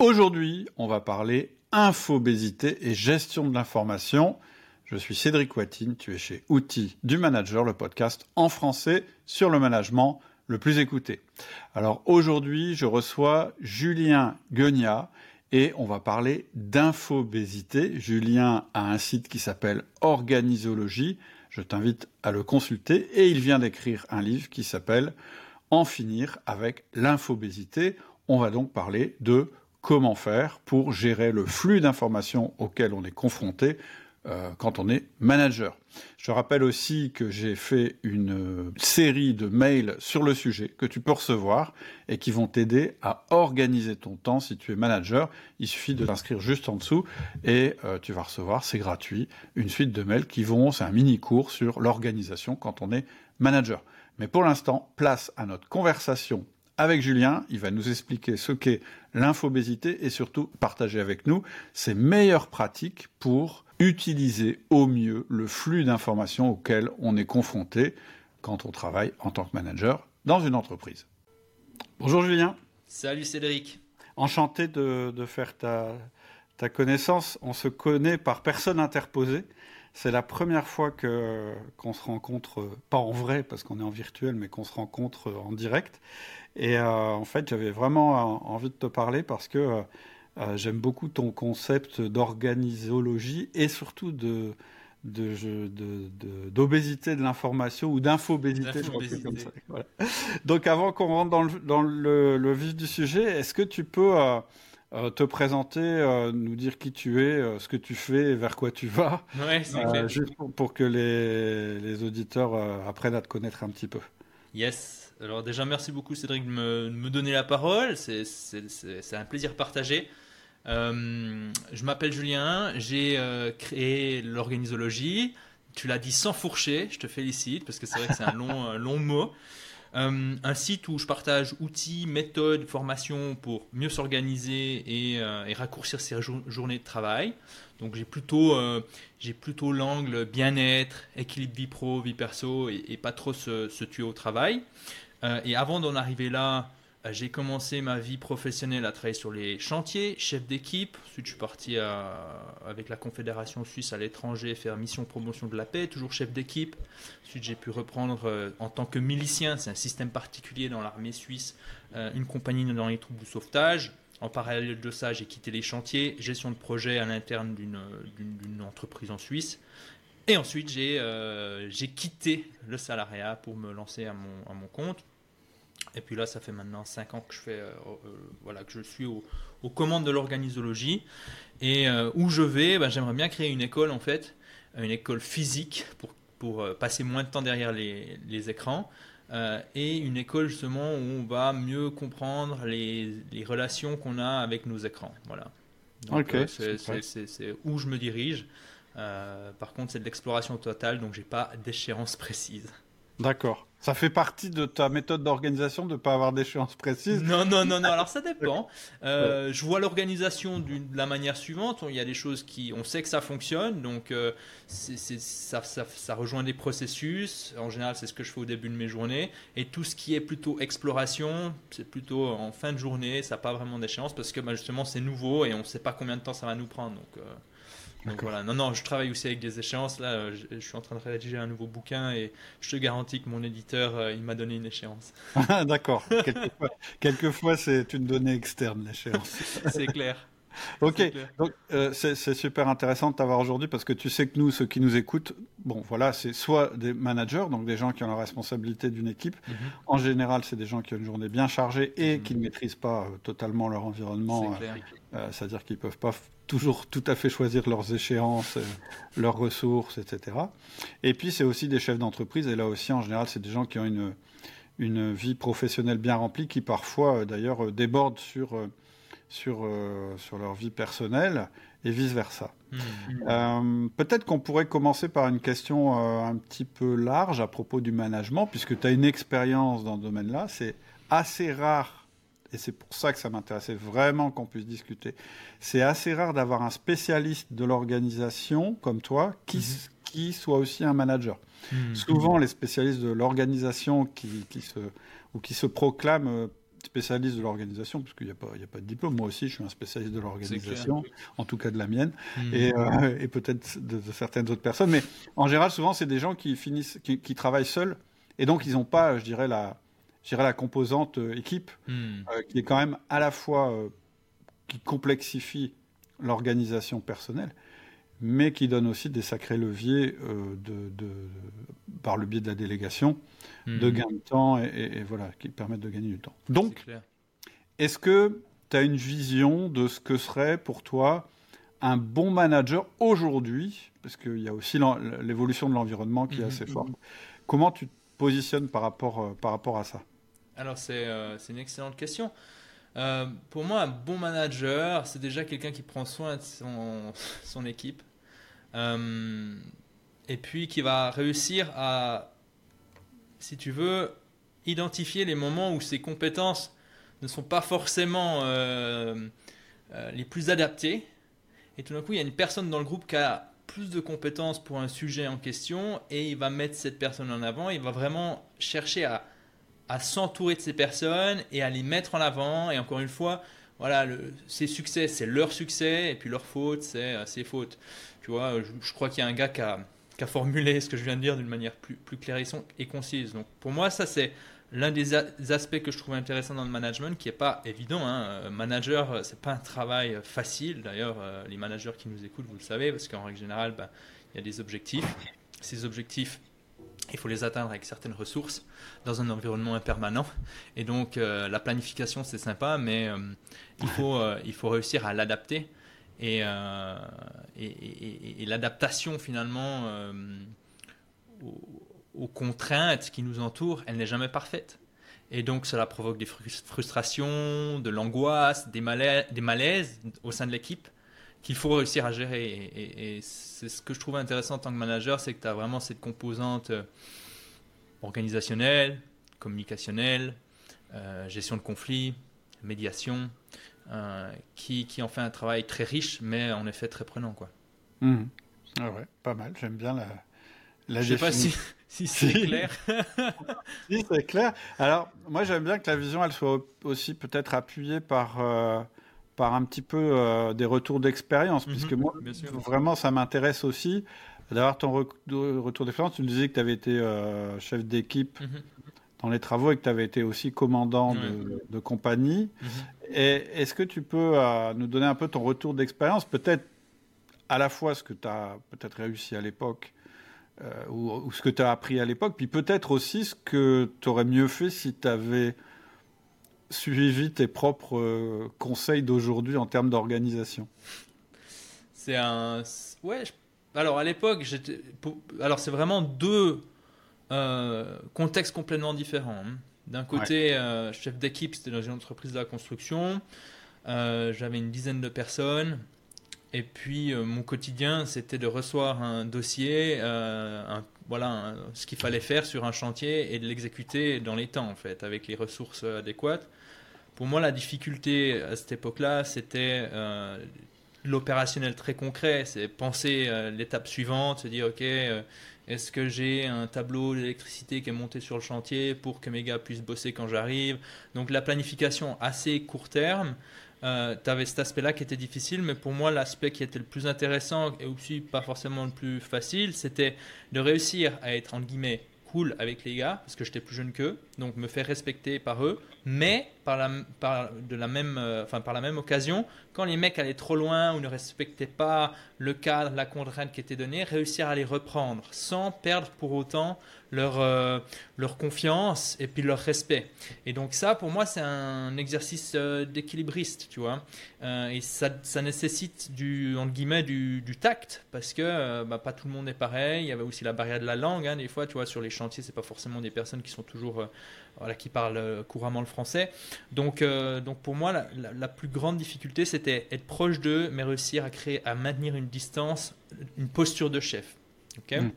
Aujourd'hui, on va parler infobésité et gestion de l'information. Je suis Cédric Watine, tu es chez Outils du Manager, le podcast en français sur le management le plus écouté. Alors aujourd'hui, je reçois Julien Guegnat et on va parler d'infobésité. Julien a un site qui s'appelle Organisologie. Je t'invite à le consulter et il vient d'écrire un livre qui s'appelle En finir avec l'infobésité. On va donc parler de comment faire pour gérer le flux d'informations auquel on est confronté euh, quand on est manager. Je rappelle aussi que j'ai fait une série de mails sur le sujet que tu peux recevoir et qui vont t'aider à organiser ton temps si tu es manager. Il suffit de t'inscrire juste en dessous et euh, tu vas recevoir, c'est gratuit, une suite de mails qui vont, c'est un mini cours sur l'organisation quand on est manager. Mais pour l'instant, place à notre conversation avec Julien. Il va nous expliquer ce qu'est l'infobésité et surtout partager avec nous ses meilleures pratiques pour utiliser au mieux le flux d'informations auquel on est confronté quand on travaille en tant que manager dans une entreprise. Bonjour Julien. Salut Cédric. Enchanté de, faire ta, ta, connaissance. On se connaît par personne interposée. C'est la première fois que qu'on se rencontre, pas en vrai parce qu'on est en virtuel, mais qu'on se rencontre en direct. Et euh, en fait, j'avais vraiment envie de te parler parce que euh, euh, j'aime beaucoup ton concept d'organisologie et surtout de d'obésité de, l'information ou d'infobésité. Voilà. Donc avant qu'on rentre dans, le, dans le, vif du sujet, est-ce que tu peux euh, euh, te présenter, nous dire qui tu es, ce que tu fais et vers quoi tu vas ouais, c'est Juste pour, que les, les auditeurs apprennent à te connaître un petit peu. Yes. Alors déjà, merci beaucoup Cédric de me, de me donner la parole. C'est un plaisir partagé. Euh, je m'appelle Julien, j'ai euh, créé l'organisologie. Tu l'as dit sans fourcher, je te félicite parce que c'est vrai que c'est un long, long mot. Euh, un site où je partage outils, méthodes, formations pour mieux s'organiser et, raccourcir ses journées de travail. Donc j'ai plutôt, j'ai plutôt l'angle bien-être, équilibre vie pro, vie perso et, pas trop se, tuer au travail. et avant d'en arriver là, euh, j'ai commencé ma vie professionnelle à travailler sur les chantiers, chef d'équipe. Ensuite, je suis parti avec la Confédération suisse à l'étranger faire mission promotion de la paix, toujours chef d'équipe. Ensuite, j'ai pu reprendre euh, en tant que milicien, c'est un système particulier dans l'armée suisse, euh, une compagnie dans les troupes de sauvetage. En parallèle de ça, j'ai quitté les chantiers, gestion de projet à l'interne d'une entreprise en Suisse. Et ensuite, j'ai quitté le salariat pour me lancer à mon compte. Et puis là, ça fait maintenant 5 ans que je, fais, euh, euh, voilà, que je suis aux commandes de l'organisologie. Et euh, où je vais, ben, j'aimerais bien créer une école, en fait, une école physique pour, pour passer moins de temps derrière les, les écrans. et une école justement où on va mieux comprendre les, les relations qu'on a avec nos écrans. Voilà. Donc, c'est où je me dirige. par contre, c'est de l'exploration totale, donc j'ai pas d'échéance précise. D'accord. Ça fait partie de ta méthode d'organisation de ne pas avoir d'échéance précise Non, non, non, non. Alors ça dépend. Euh, je vois l'organisation de la manière suivante. Il y a des choses qui, on sait que ça fonctionne, donc euh, ça, ça, rejoint des processus. En général, c'est ce que je fais au début de mes journées. Et tout ce qui est plutôt exploration, c'est plutôt en fin de journée. Ça n'a pas vraiment d'échéance parce que bah, justement c'est nouveau et on ne sait pas combien de temps ça va nous prendre. Donc euh, donc voilà, non, non, je travaille aussi avec des échéances. Là, euh, je, suis en train de rédiger un nouveau bouquin et je te garantis que mon éditeur, euh, il m'a donné une échéance. Ah, d'accord. Quelquefois, quelquefois c'est une donnée externe, l'échéance. c'est clair. Ok, donc euh, c'est super intéressant de t'avoir aujourd'hui parce que tu sais que nous, ceux qui nous écoutent, bon voilà, c'est soit des managers, donc des gens qui ont la responsabilité d'une équipe. Mhm. En général, c'est des gens qui ont une journée bien chargée et mhm. qui ne maîtrisent pas totalement leur environnement. C'est-à-dire qu'ils peuvent pas toujours tout à fait choisir leurs échéances, euh, leurs ressources, etc. Et puis c'est aussi des chefs d'entreprise, et là aussi en général c'est des gens qui ont une, une vie professionnelle bien remplie, qui parfois euh, d'ailleurs euh, débordent sur, sur, sur leur vie personnelle, et vice-versa. Mmh. Peut-être qu'on pourrait commencer par une question un petit peu large à propos du management, puisque tu as une expérience dans ce domaine-là. C'est assez rare et c'est pour ça que ça m'intéressait vraiment qu'on puisse discuter. C'est assez rare d'avoir un spécialiste de l'organisation comme toi qui, mhm. qui soit aussi un manager. Mhm. Souvent, les spécialistes de l'organisation qui, qui, se, ou qui se proclament euh, spécialiste de l'organisation, parce qu'il n'y a, pas, a pas de diplôme. Moi aussi, je suis un spécialiste de l'organisation, en tout cas de la mienne, hmm. et, euh, et peut-être de, certaines autres personnes. Mais en général, souvent, c'est des gens qui, finissent, qui, travaillent seuls, et donc ils n'ont pas, je dirais, la, je dirais, la composante euh, équipe, hmm. euh, qui est quand même à la fois qui complexifie l'organisation personnelle, mais qui donne aussi des sacrés leviers de, de, par le biais de la délégation de hmm. gain de temps et, voilà, qui permettent de gagner du temps. Donc, est-ce que tu as une vision de ce que serait pour toi un bon manager aujourd'hui Parce qu'il y a aussi l'évolution de l'environnement qui est hmm, assez hmm, forte. Comment tu te positionnes par rapport, euh, par rapport à ça? Alors, c'est euh, une excellente question. Euh, pour moi, un bon manager, c'est déjà quelqu'un qui prend soin de son, son équipe et puis qui va réussir à si tu veux, identifier les moments où ses compétences ne sont pas forcément euh, euh, les plus adaptées. Et tout d'un coup, il y a une personne dans le groupe qui a plus de compétences pour un sujet en question et il va mettre cette personne en avant. Il va vraiment chercher à, s'entourer de ces personnes et à les mettre en avant. Et encore une fois, voilà, le, ses succès, c'est leur succès et puis leur faute, c'est euh, ses fautes. Tu vois, je crois qu'il y a un gars qui a qu'à formuler ce que je viens de dire d'une manière plus, plus claire et concise. Donc pour moi, ça c'est l'un des aspects que je trouve intéressant dans le management, qui n'est pas évident. Hein. Euh, manager, euh, c'est pas un travail euh, facile. D'ailleurs, les managers qui nous écoutent, vous le savez, parce qu'en règle générale, ben, il y a des objectifs. Ces objectifs, il faut les atteindre avec certaines ressources dans un environnement impermanent. Et donc, la planification, c'est sympa, mais il, faut, il faut réussir à l'adapter euh, et, et, l'adaptation finalement euh, aux, contraintes qui nous entourent, elle n'est jamais parfaite. Et donc cela provoque des frustrations, de l'angoisse, des, malaises, des malaises au sein de l'équipe qu'il faut réussir à gérer. Et, c'est ce que je trouve intéressant en tant que manager, c'est que tu as vraiment cette composante euh, organisationnelle, communicationnelle, gestion de conflits, médiation, euh, qui, qui, en fait un travail très riche, mais en effet très prenant. Quoi. Mmh. Ah ouais, pas mal, j'aime bien la, la Je sais pas si, si c'est clair. si, c'est clair. Alors, moi, j'aime bien que la vision, elle soit aussi peut-être appuyée par, euh, par un petit peu euh, des retours d'expérience, mmh, puisque moi, vraiment, ça m'intéresse aussi d'avoir ton retour d'expérience. Tu me disais que tu avais été chef d'équipe mmh dans les travaux et que tu avais été aussi commandant de, compagnie. Mhm. Et est-ce que tu peux euh, nous donner un peu ton retour d'expérience, peut-être à la fois ce que tu as peut-être réussi à l'époque euh, ou, ce que tu as appris à l'époque, puis peut-être aussi ce que tu aurais mieux fait si tu avais suivi tes propres euh, conseils d'aujourd'hui en termes d'organisation C'est un. Ouais, alors à l'époque, j'étais. Alors c'est vraiment deux euh, contexte complètement différent. Hein. D'un côté, euh, chef d'équipe, c'était dans une entreprise de la construction. Euh, j'avais une dizaine de personnes. Et puis, mon quotidien, c'était de recevoir un dossier, voilà, ce qu'il fallait faire sur un chantier et de l'exécuter dans les temps, en fait, avec les ressources adéquates. Pour moi, la difficulté à cette époque-là, c'était l'opérationnel très concret. C'est penser l'étape suivante, se dire, OK, est-ce que j'ai un tableau d'électricité qui est monté sur le chantier pour que mes gars puissent bosser quand j'arrive? Donc la planification assez court terme, euh, tu avais cet aspect-là qui était difficile, mais pour moi l'aspect qui était le plus intéressant et aussi pas forcément le plus facile, c'était de réussir à être en guillemets cool avec les gars, parce que j'étais plus jeune qu'eux, donc me faire respecter par eux, mais euh, par la même occasion, quand les mecs allaient trop loin ou ne respectaient pas le cadre, la contrainte qui était donnée, réussir à les reprendre sans perdre pour autant leur, euh, leur confiance et puis leur respect. Et donc ça, pour moi, c'est un exercice euh, d'équilibriste, tu vois. et ça, nécessite du, entre guillemets, du, du tact, parce que bah, pas tout le monde est pareil. Il y avait aussi la barrière de la langue, hein, des fois, tu vois, sur les chantiers, c'est pas forcément des personnes qui sont toujours voilà, qui parlent euh, couramment le français. Donc, euh, donc pour moi, la, plus grande difficulté, c'était être proche d'eux, mais réussir à créer, à maintenir une distance, une posture de chef. Ok. Mm.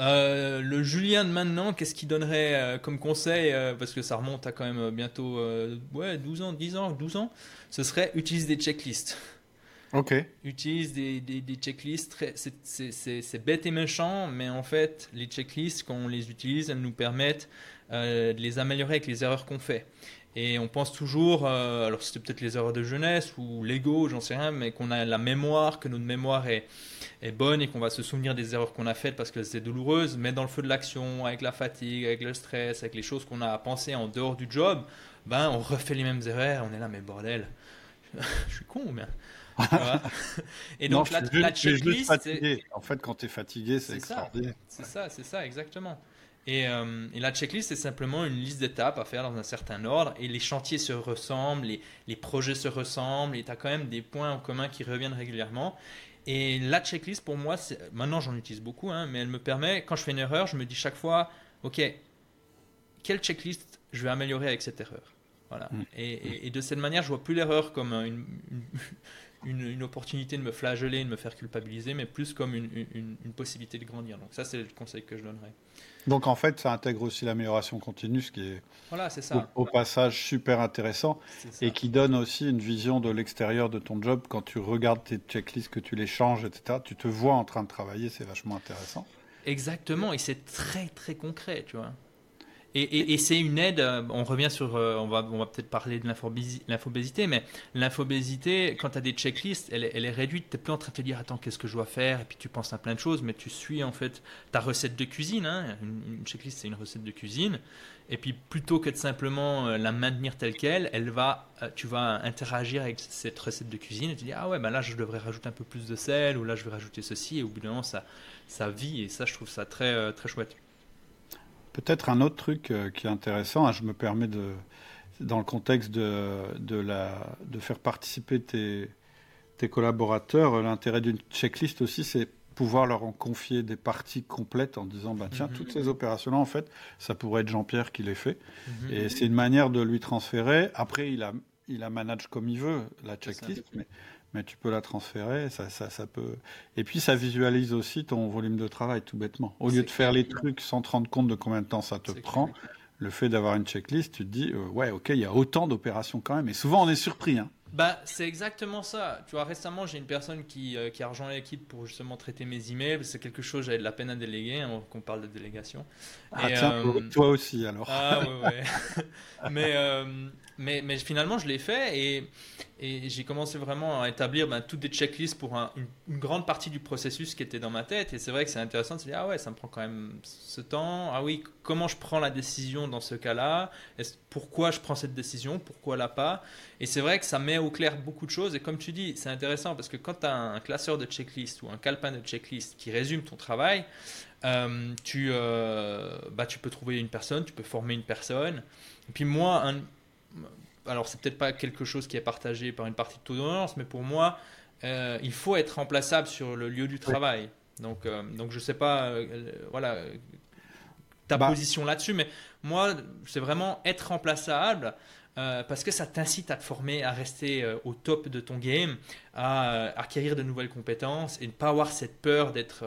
Euh, le Julien de maintenant, qu'est-ce qu'il donnerait comme conseil Parce que ça remonte à quand même bientôt ouais, 12 ans, 10 ans, 12 ans. Ce serait utilise des checklists. Ok. Utilise des, des, des checklists. C'est bête et méchant, mais en fait, les checklists, quand on les utilise, elles nous permettent euh, de les améliorer avec les erreurs qu'on fait. Et on pense toujours, euh, alors c'était peut-être les erreurs de jeunesse ou l'ego, j'en sais rien, mais qu'on a la mémoire, que notre mémoire est, est bonne et qu'on va se souvenir des erreurs qu'on a faites parce que c'est douloureuse, mais dans le feu de l'action, avec la fatigue, avec le stress, avec les choses qu'on a à penser en dehors du job, ben on refait les mêmes erreurs, on est là, mais bordel, je suis con ou bien? Et donc la, la checklist, en fait, quand tu es fatigué, c'est extraordinaire. C'est ça, c'est ça, exactement. Euh, et, la checklist, c'est simplement une liste d'étapes à faire dans un certain ordre. Et les chantiers se ressemblent, les, les projets se ressemblent, et tu as quand même des points en commun qui reviennent régulièrement. Et la checklist, pour moi, maintenant j'en utilise beaucoup, hein, mais elle me permet, quand je fais une erreur, je me dis chaque fois, OK, quelle checklist je vais améliorer avec cette erreur? Voilà. Mm. Et, et, de cette manière, je vois plus l'erreur comme une, une, une, opportunité de me flageller, de me faire culpabiliser, mais plus comme une, une possibilité de grandir. Donc ça, c'est le conseil que je donnerais. Donc en fait, ça intègre aussi l'amélioration continue, ce qui est voilà, ça. Au, passage super intéressant et qui donne aussi une vision de l'extérieur de ton job. Quand tu regardes tes checklists, que tu les changes, etc., tu te vois en train de travailler, c'est vachement intéressant. Exactement, et c'est très très concret, tu vois. Et, c'est une aide, euh, on revient sur, euh, on va, on va peut-être parler de l'infobésité, mais l'infobésité, quand tu as des checklists, elle, est réduite, tu n'es plus en train de te dire, attends, qu'est-ce que je dois faire, et puis tu penses à plein de choses, mais tu suis en fait ta recette de cuisine. Hein. Une, checklist, c'est une recette de cuisine. Et puis plutôt que de simplement euh, la maintenir telle qu'elle, elle va, tu vas interagir avec cette recette de cuisine et tu dis, ah ouais, ben là, je devrais rajouter un peu plus de sel, ou là, je vais rajouter ceci, et au bout d'un moment, ça, ça vit, et ça, je trouve ça très, très chouette. Peut-être un autre truc euh, qui est intéressant, hein, je me permets de, dans le contexte de, de, la, de faire participer tes, tes collaborateurs, l'intérêt d'une checklist aussi, c'est pouvoir leur en confier des parties complètes en disant bah, tiens, mhm. toutes ces opérations-là, en fait, ça pourrait être Jean-Pierre qui les fait. Mhm. Et c'est une manière de lui transférer. Après, il a, il a manage comme il veut la checklist, mais mais tu peux la transférer, ça, ça, ça, peut. Et puis ça visualise aussi ton volume de travail, tout bêtement. Au lieu de faire les trucs sans te rendre compte de combien de temps ça te prend, le fait d'avoir une checklist, tu te dis, euh, ouais, ok, il y a autant d'opérations quand même. Et souvent, on est surpris. Hein. Bah, c'est exactement ça. Tu vois, récemment, j'ai une personne qui, euh, qui a rejoint l'équipe pour justement traiter mes emails. C'est quelque chose, j'avais de la peine à déléguer, hein, qu'on parle de délégation. Ah, tiens, euh, toi aussi alors. Ah, ouais, ouais. mais, mais, finalement, je l'ai fait et, j'ai commencé vraiment à établir ben, toutes des checklists pour une, grande partie du processus qui était dans ma tête. Et c'est vrai que c'est intéressant de se dire Ah ouais, ça me prend quand même ce temps. Ah oui, comment je prends la décision dans ce cas-là? Pourquoi je prends cette décision? Pourquoi la pas? Et c'est vrai que ça met au clair beaucoup de choses. Et comme tu dis, c'est intéressant parce que quand tu as un classeur de checklist ou un calepin de checklist qui résume ton travail, euh, tu, euh, bah, tu peux trouver une personne, tu peux former une personne. Et puis moi, un, alors c'est peut-être pas quelque chose qui est partagé par une partie de ton audience, mais pour moi, euh, il faut être remplaçable sur le lieu du travail. Donc, euh, donc je sais pas, euh, voilà, ta bah. position là-dessus, mais moi, c'est vraiment être remplaçable. parce que ça t'incite à te former, à rester au top de ton game, à, acquérir de nouvelles compétences et ne pas avoir cette peur d'être,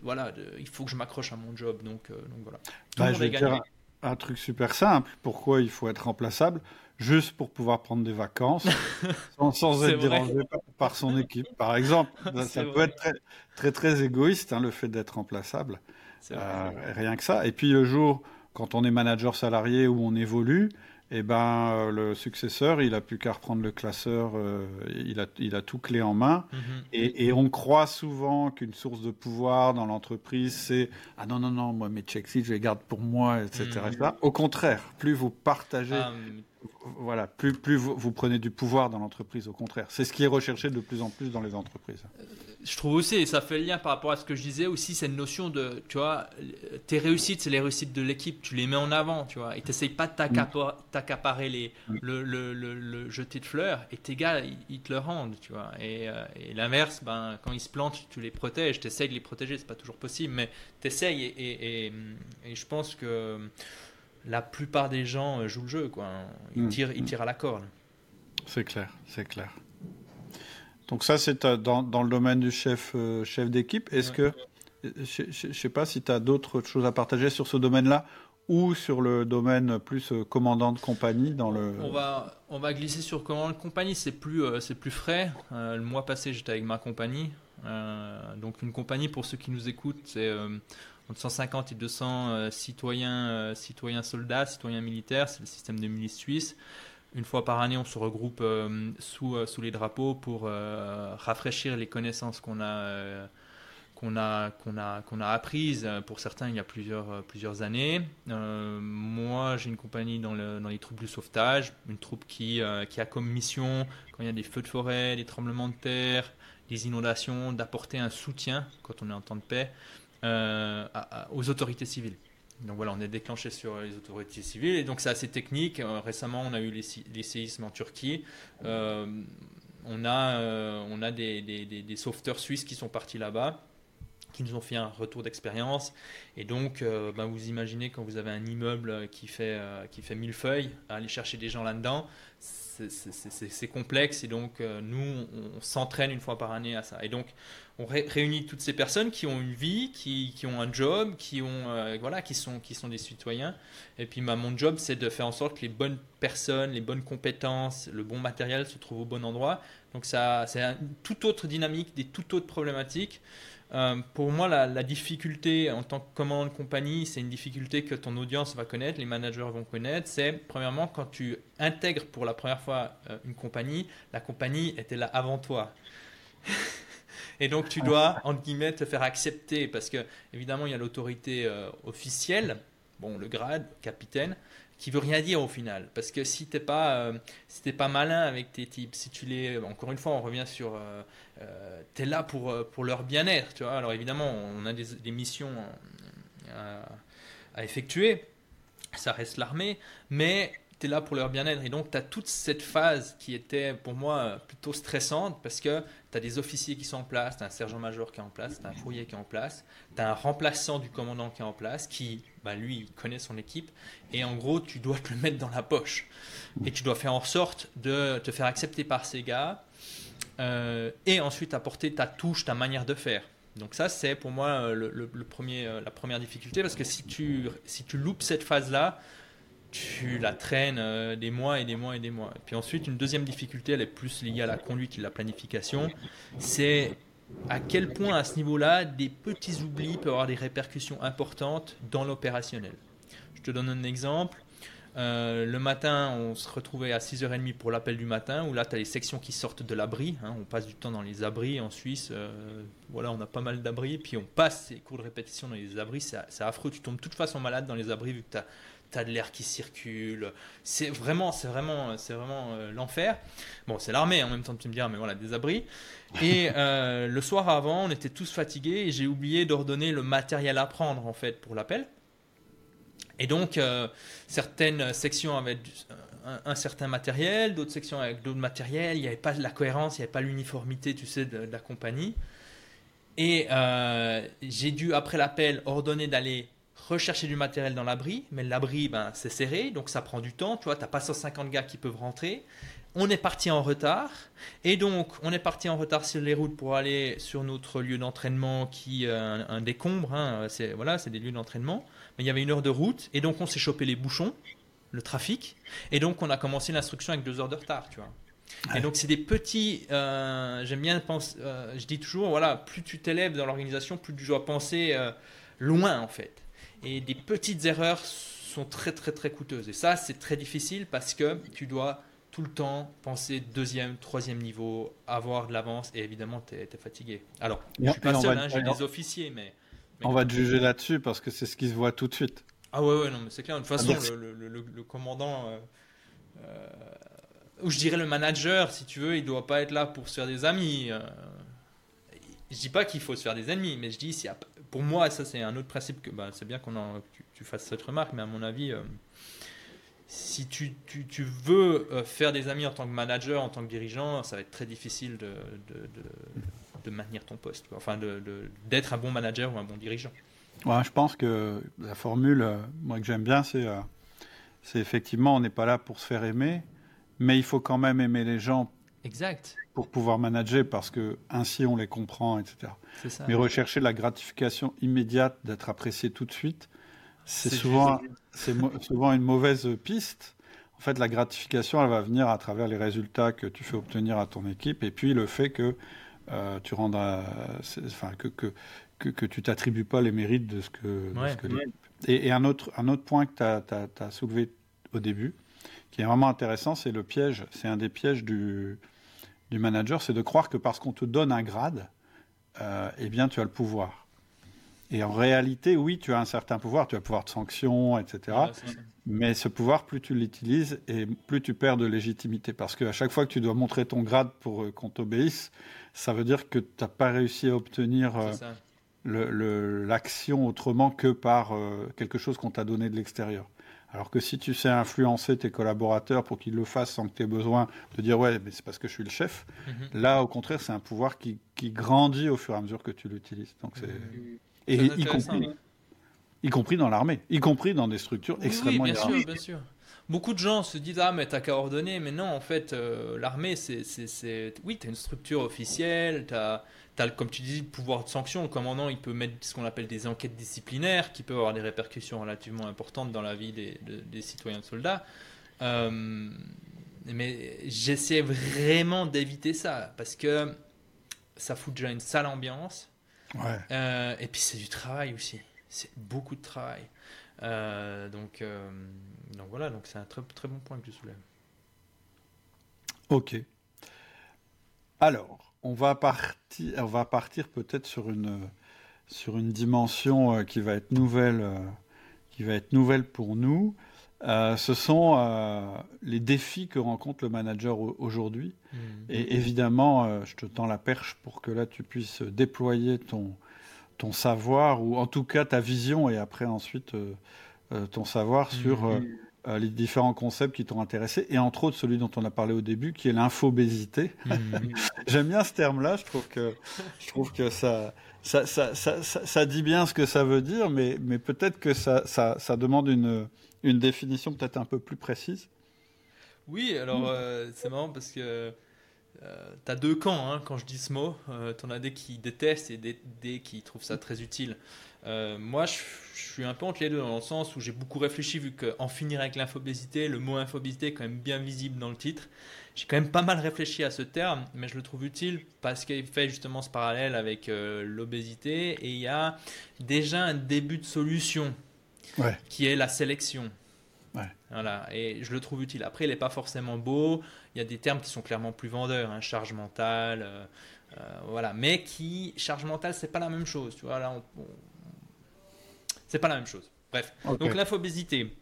voilà, il faut que je m'accroche à mon job. Donc, donc voilà. Tout bah, un truc super simple. Pourquoi il faut être remplaçable Juste pour pouvoir prendre des vacances sans, être dérangé par, son équipe, par exemple. ça peut être très, très, égoïste, hein, le fait d'être remplaçable. Euh, rien que ça. Et puis le jour, quand on est manager salarié ou on évolue, eh ben, euh, le successeur, il a plus qu'à reprendre le classeur, euh, il, a, il a tout clé en main. Mhm. et, et, on croit souvent qu'une source de pouvoir dans l'entreprise, c'est Ah non, non, non, moi, mes checks je les garde pour moi, etc. Mhm. Au contraire, plus vous partagez. Ah, voilà, plus, plus vous, vous, prenez du pouvoir dans l'entreprise, au contraire. C'est ce qui est recherché de plus en plus dans les entreprises. Je trouve aussi, et ça fait le lien par rapport à ce que je disais aussi, cette notion de, tu vois, tes réussites, c'est les réussites de l'équipe, tu les mets en avant, tu vois, et tu pas de mm. t'accaparer les, mm. le, le, le, jeter de fleurs, et tes gars, ils, te le rendent, tu vois. Et, euh, et l'inverse, ben, quand ils se plantent, tu les protèges, tu essayes de les protéger, c'est pas toujours possible, mais tu essayes, et, et, et, je pense que la plupart des gens euh, jouent le jeu, quoi. Ils, mm. tirent, ils tirent à la corde. C'est clair, c'est clair. Donc ça, c'est euh, dans, dans, le domaine du chef, euh, chef d'équipe. Est-ce que, je ne sais pas si tu as d'autres choses à partager sur ce domaine-là ou sur le domaine plus euh, commandant de compagnie dans le... On va, on va glisser sur commandant de compagnie, c'est plus, c'est plus frais. le mois passé, j'étais avec ma compagnie. donc une compagnie, pour ceux qui nous écoutent, c'est entre 150 et 200 citoyens, citoyens soldats, citoyens militaires. C'est le système de milice suisse. Une fois par année, on se regroupe sous, sous les drapeaux pour rafraîchir les connaissances qu'on a qu'on a, qu'on a, qu'on a apprise euh, pour certains il y a plusieurs, euh, années. Euh, moi, j'ai une compagnie dans, le, dans, les troupes du sauvetage, une troupe qui a comme mission, quand il y a des feux de forêt, des tremblements de terre, des inondations, d'apporter un soutien, quand on est en temps de paix, aux autorités civiles. Donc voilà, on est déclenché sur les autorités civiles et donc c'est assez technique. récemment, on a eu les, séismes en Turquie. on a, on a des, des, sauveteurs suisses qui sont partis là-bas qui nous ont fait un retour d'expérience. Et donc, euh, ben, vous imaginez quand vous avez un immeuble qui fait, euh, qui fait mille feuilles, aller chercher des gens là-dedans, c'est complexe. Et donc, euh, nous, on, s'entraîne une fois par année à ça. Et donc, on réunit toutes ces personnes qui ont une vie, qui, qui ont un job, qui, ont, voilà, qui, sont, qui sont des citoyens. Et puis, ben, mon job, c'est de faire en sorte que les bonnes personnes, les bonnes compétences, le bon matériel se trouvent au bon endroit. Donc, c'est une toute autre dynamique, des toutes autres problématiques. Euh, pour moi, la, difficulté en tant que commandant de compagnie, c'est une difficulté que ton audience va connaître, les managers vont connaître. C'est premièrement quand tu intègres pour la première fois euh, une compagnie, la compagnie était là avant toi. Et donc tu dois, entre guillemets, te faire accepter parce que évidemment il y a l'autorité euh, officielle, bon le grade, capitaine, qui veut rien dire au final. Parce que si t'es pas, euh, si pas malin avec tes types, si tu les, encore une fois, on revient sur, euh, euh tu es là pour, euh, pour leur bien-être, tu vois. Alors évidemment, on a des, missions à, à, effectuer, ça reste l'armée, mais là pour leur bien-être. Et donc, tu as toute cette phase qui était pour moi plutôt stressante parce que tu as des officiers qui sont en place, tu as un sergent-major qui est en place, tu as un fourrier qui est en place, tu as un remplaçant du commandant qui est en place, qui, bah, lui, connaît son équipe. Et en gros, tu dois te le mettre dans la poche. Et tu dois faire en sorte de te faire accepter par ces gars. Euh, et ensuite apporter ta touche, ta manière de faire. Donc ça, c'est pour moi le, premier, la première difficulté, parce que si tu, si tu loupes cette phase-là, tu la traînes euh, des mois et des mois et des mois. Puis ensuite, une deuxième difficulté, elle est plus liée à la conduite et la planification, c'est à quel point à ce niveau-là, des petits oublis peuvent avoir des répercussions importantes dans l'opérationnel. Je te donne un exemple. Euh, le matin, on se retrouvait à 6h30 pour l'appel du matin, où là, tu as les sections qui sortent de l'abri. Hein. on passe du temps dans les abris en Suisse. Euh, voilà, on a pas mal d'abris. Puis on passe ces cours de répétition dans les abris. C'est affreux. Tu tombes de toute façon malade dans les abris vu que tu as de l'air qui circule. C'est vraiment, c'est vraiment, c'est vraiment euh, l'enfer. Bon, c'est l'armée en même temps, tu me dire, mais voilà, des abris. Et euh, le soir avant, on était tous fatigués et j'ai oublié d'ordonner le matériel à prendre en fait pour l'appel. Et donc, euh, certaines sections avaient un, certain matériel, d'autres sections avec d'autres matériels. Il n'y avait pas de la cohérence, il n'y avait pas l'uniformité, tu sais, de, de, la compagnie. Et j'ai dû, après l'appel, ordonner d'aller rechercher du matériel dans l'abri, mais l'abri, ben, c'est serré, donc ça prend du temps. Tu vois, tu pas 150 gars qui peuvent rentrer. On est parti en retard, et donc on est parti en retard sur les routes pour aller sur notre lieu d'entraînement qui euh, un, décombre. Hein, c'est voilà, c'est des lieux d'entraînement. Mais il y avait une heure de route, et donc on s'est chopé les bouchons, le trafic, et donc on a commencé l'instruction avec deux heures de retard. Tu vois. Et donc c'est des petits, euh, j'aime bien penser, euh, je dis toujours, voilà, plus tu t'élèves dans l'organisation, plus tu dois penser loin en fait. Et des petites erreurs sont très très très coûteuses. Et ça, c'est très difficile parce que tu dois tout le temps penser deuxième, troisième niveau, avoir de l'avance et évidemment, tu es, fatigué. Alors, je suis pas seul, hein, j'ai des officiers, mais, On va te juger là-dessus parce que c'est ce qui se voit tout de suite. Ah ouais, ouais, non, mais c'est clair. De toute façon, ah, le, le, le, commandant, euh, euh, ou je dirais le manager, si tu veux, il doit pas être là pour se faire des amis. Euh, je dis pas qu'il faut se faire des ennemis, mais je dis si pour moi, ça c'est un autre principe que bah, c'est bien qu'on tu, fasses cette remarque, mais à mon avis, euh, si tu, veux euh, faire des amis en tant que manager, en tant que dirigeant, ça va être très difficile de, maintenir ton poste, enfin d'être un bon manager ou un bon dirigeant. Je pense que la formule, euh, moi que j'aime bien, c'est effectivement on n'est pas là pour se faire aimer, mais il faut quand même aimer les gens. Exact pour pouvoir manager parce que ainsi on les comprend, etc. Mais rechercher la gratification immédiate d'être apprécié tout de suite, c'est souvent, une mauvaise piste. En fait, la gratification, elle va venir à travers les résultats que tu fais obtenir à ton équipe et puis le fait que euh, tu rendras, enfin que, que, que, tu t'attribues pas les mérites de ce que. et, un, autre, un autre point que tu as, soulevé au début, qui est vraiment intéressant, c'est le piège. C'est un des pièges du, du manager, c'est de croire que parce qu'on te donne un grade, euh, eh bien, tu as le pouvoir. Et en réalité, oui, tu as un certain pouvoir, tu as le pouvoir de sanction, etc. mais ce pouvoir, plus tu l'utilises et plus tu perds de légitimité. Parce qu'à chaque fois que tu dois montrer ton grade pour euh, qu'on t'obéisse, ça veut dire que tu n'as pas réussi à obtenir euh, l'action autrement que par quelque chose qu'on t'a donné de l'extérieur. Alors que si tu sais influencer tes collaborateurs pour qu'ils le fassent sans que tu aies besoin de dire ouais, mais c'est parce que je suis le chef, mhm. là au contraire, c'est un pouvoir qui, grandit au fur et à mesure que tu l'utilises. Donc c'est mhm. et y compris, y compris dans l'armée, y compris dans des structures extrêmement oui, bien sûr, bien sûr. Beaucoup de gens se disent ah mais t'as qu'à ordonner, mais non en fait euh, l'armée c'est oui t'as une structure officielle, t'as as, comme tu dis, le pouvoir de sanction. Le commandant, il peut mettre ce qu'on appelle des enquêtes disciplinaires qui peuvent avoir des répercussions relativement importantes dans la vie des, des citoyens de soldats. Euh, mais j'essaie vraiment d'éviter ça parce que ça fout déjà une sale ambiance. Euh, et puis c'est du travail aussi. C'est beaucoup de travail. Euh, donc, donc voilà, donc c'est un très, très bon point que je soulève. Ok. Alors, on va partir, on va partir peut-être sur une, sur une dimension euh, qui va être nouvelle, euh, qui va être nouvelle pour nous. Euh, ce sont les défis que rencontre le manager aujourd'hui. Mmh. Et évidemment, je te tends la perche pour que là tu puisses déployer ton, ton savoir ou en tout cas ta vision et après ensuite ton savoir mmh. sur euh, les différents concepts qui t'ont intéressé, et entre autres celui dont on a parlé au début, qui est l'infobésité. Mhm. J'aime bien ce terme-là, je trouve que, je trouve que ça, ça, ça, ça, ça, dit bien ce que ça veut dire, mais, mais peut-être que ça, ça, ça demande une, une définition peut-être un peu plus précise. Oui, alors euh, c'est marrant parce que euh, tu as deux camps hein, quand je dis ce mot. Euh, tu en as des qui détestent et des, des qui trouvent ça très utile. Euh, moi, je, suis un peu entre les deux dans le sens où j'ai beaucoup réfléchi vu qu'en finir avec l'infobésité, le mot infobésité est quand même bien visible dans le titre. J'ai quand même pas mal réfléchi à ce terme, mais je le trouve utile parce qu'il fait justement ce parallèle avec euh, l'obésité et il y a déjà un début de solution qui est la sélection. Voilà, et je le trouve utile. Après, il n'est pas forcément beau. Il y a des termes qui sont clairement plus vendeurs, hein, charge mentale, euh, voilà. Mais qui charge mentale, c'est pas la même chose. Tu vois, là, on c'est pas la même chose. Bref. Donc l'infobésité.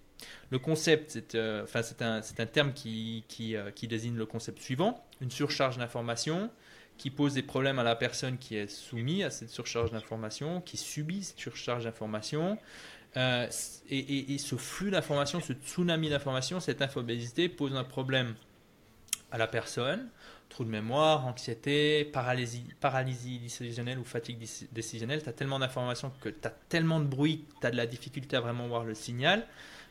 Le concept, c'est euh, un, un, terme qui, qui, euh, qui, désigne le concept suivant, une surcharge d'information qui pose des problèmes à la personne qui est soumise à cette surcharge d'information, qui subit cette surcharge d'information. Euh, et, et, ce flux d'information, ce tsunami d'information, cette infobésité pose un problème à la personne, trou de mémoire, anxiété, paralysie, paralysie décisionnelle ou fatigue décisionnelle. Tu as tellement d'informations que tu as tellement de bruit que tu as de la difficulté à vraiment voir le signal.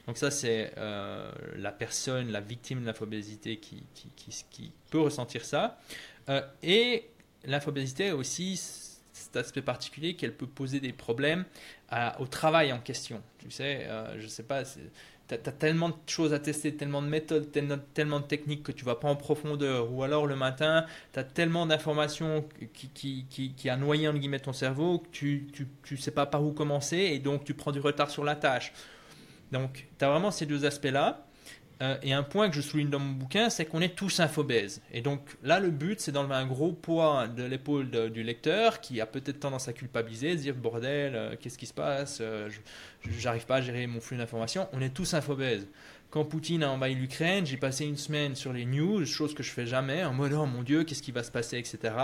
Donc ça, c'est euh, la personne, la victime de l'infobésité qui, qui, peut ressentir ça. Euh, et l'infobésité a aussi cet aspect particulier qu'elle peut poser des problèmes au travail en question. Tu sais, euh, je sais pas, tu as, tellement de choses à tester, tellement de méthodes, tellement de techniques que tu vas pas en profondeur. Ou alors le matin, tu as tellement d'informations qui, qui, qui, qui, a noyé ton cerveau que tu ne tu, tu sais pas par où commencer et donc tu prends du retard sur la tâche. Donc tu as vraiment ces deux aspects-là. Euh, et un point que je souligne dans mon bouquin, c'est qu'on est tous infobèses. Et donc là, le but, c'est d'enlever un gros poids de l'épaule du lecteur qui a peut-être tendance à culpabiliser, se dire bordel, euh, qu'est-ce qui se passe, euh, j'arrive pas à gérer mon flux d'informations. On est tous infobèses. Quand Poutine a envahi l'Ukraine, j'ai passé une semaine sur les news, chose que je fais jamais, en mode oh mon dieu, qu'est-ce qui va se passer, etc.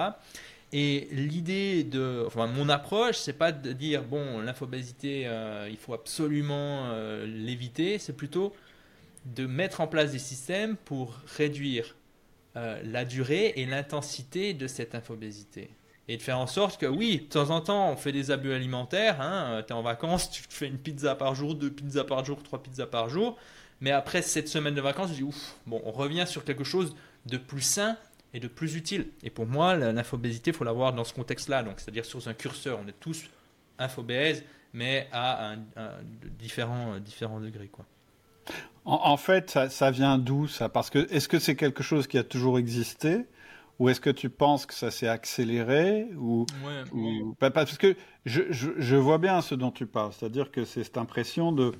Et l'idée de, enfin, mon approche, c'est pas de dire bon, l'infobésité, il faut absolument l'éviter, c'est plutôt de mettre en place des systèmes pour réduire euh, la durée et l'intensité de cette infobésité. Et de faire en sorte que, oui, de temps en temps, on fait des abus alimentaires. Hein, tu es en vacances, tu fais une pizza par jour, deux pizzas par jour, trois pizzas par jour. Mais après cette semaine de vacances, je dis, ouf, bon, on revient sur quelque chose de plus sain et de plus utile. Et pour moi, l'infobésité, il faut l'avoir dans ce contexte-là. Donc, c'est-à-dire sur un curseur. On est tous infobèses, mais à un, différents, différents degrés. Quoi. En, fait, ça, vient d'où ça? Parce que est-ce que c'est quelque chose qui a toujours existé? Ou est-ce que tu penses que ça s'est accéléré? Ou, parce que je, je, vois bien ce dont tu parles, c'est-à-dire que c'est cette impression de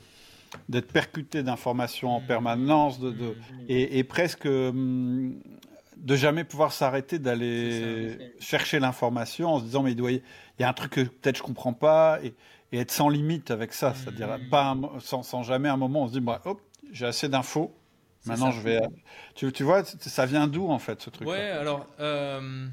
d'être percuté d'informations en mmh. permanence, de, mmh. et, presque hum, de jamais pouvoir s'arrêter d'aller chercher l'information en se disant mais il, doit y, il y a un truc que peut-être je comprends pas et, être sans limite avec ça, c'est-à-dire mmh. pas sans, sans, jamais un moment on se dit bah, hop j'ai assez d'infos, maintenant je vais tu, tu vois ça vient d'où en fait ce truc Ouais alors euh,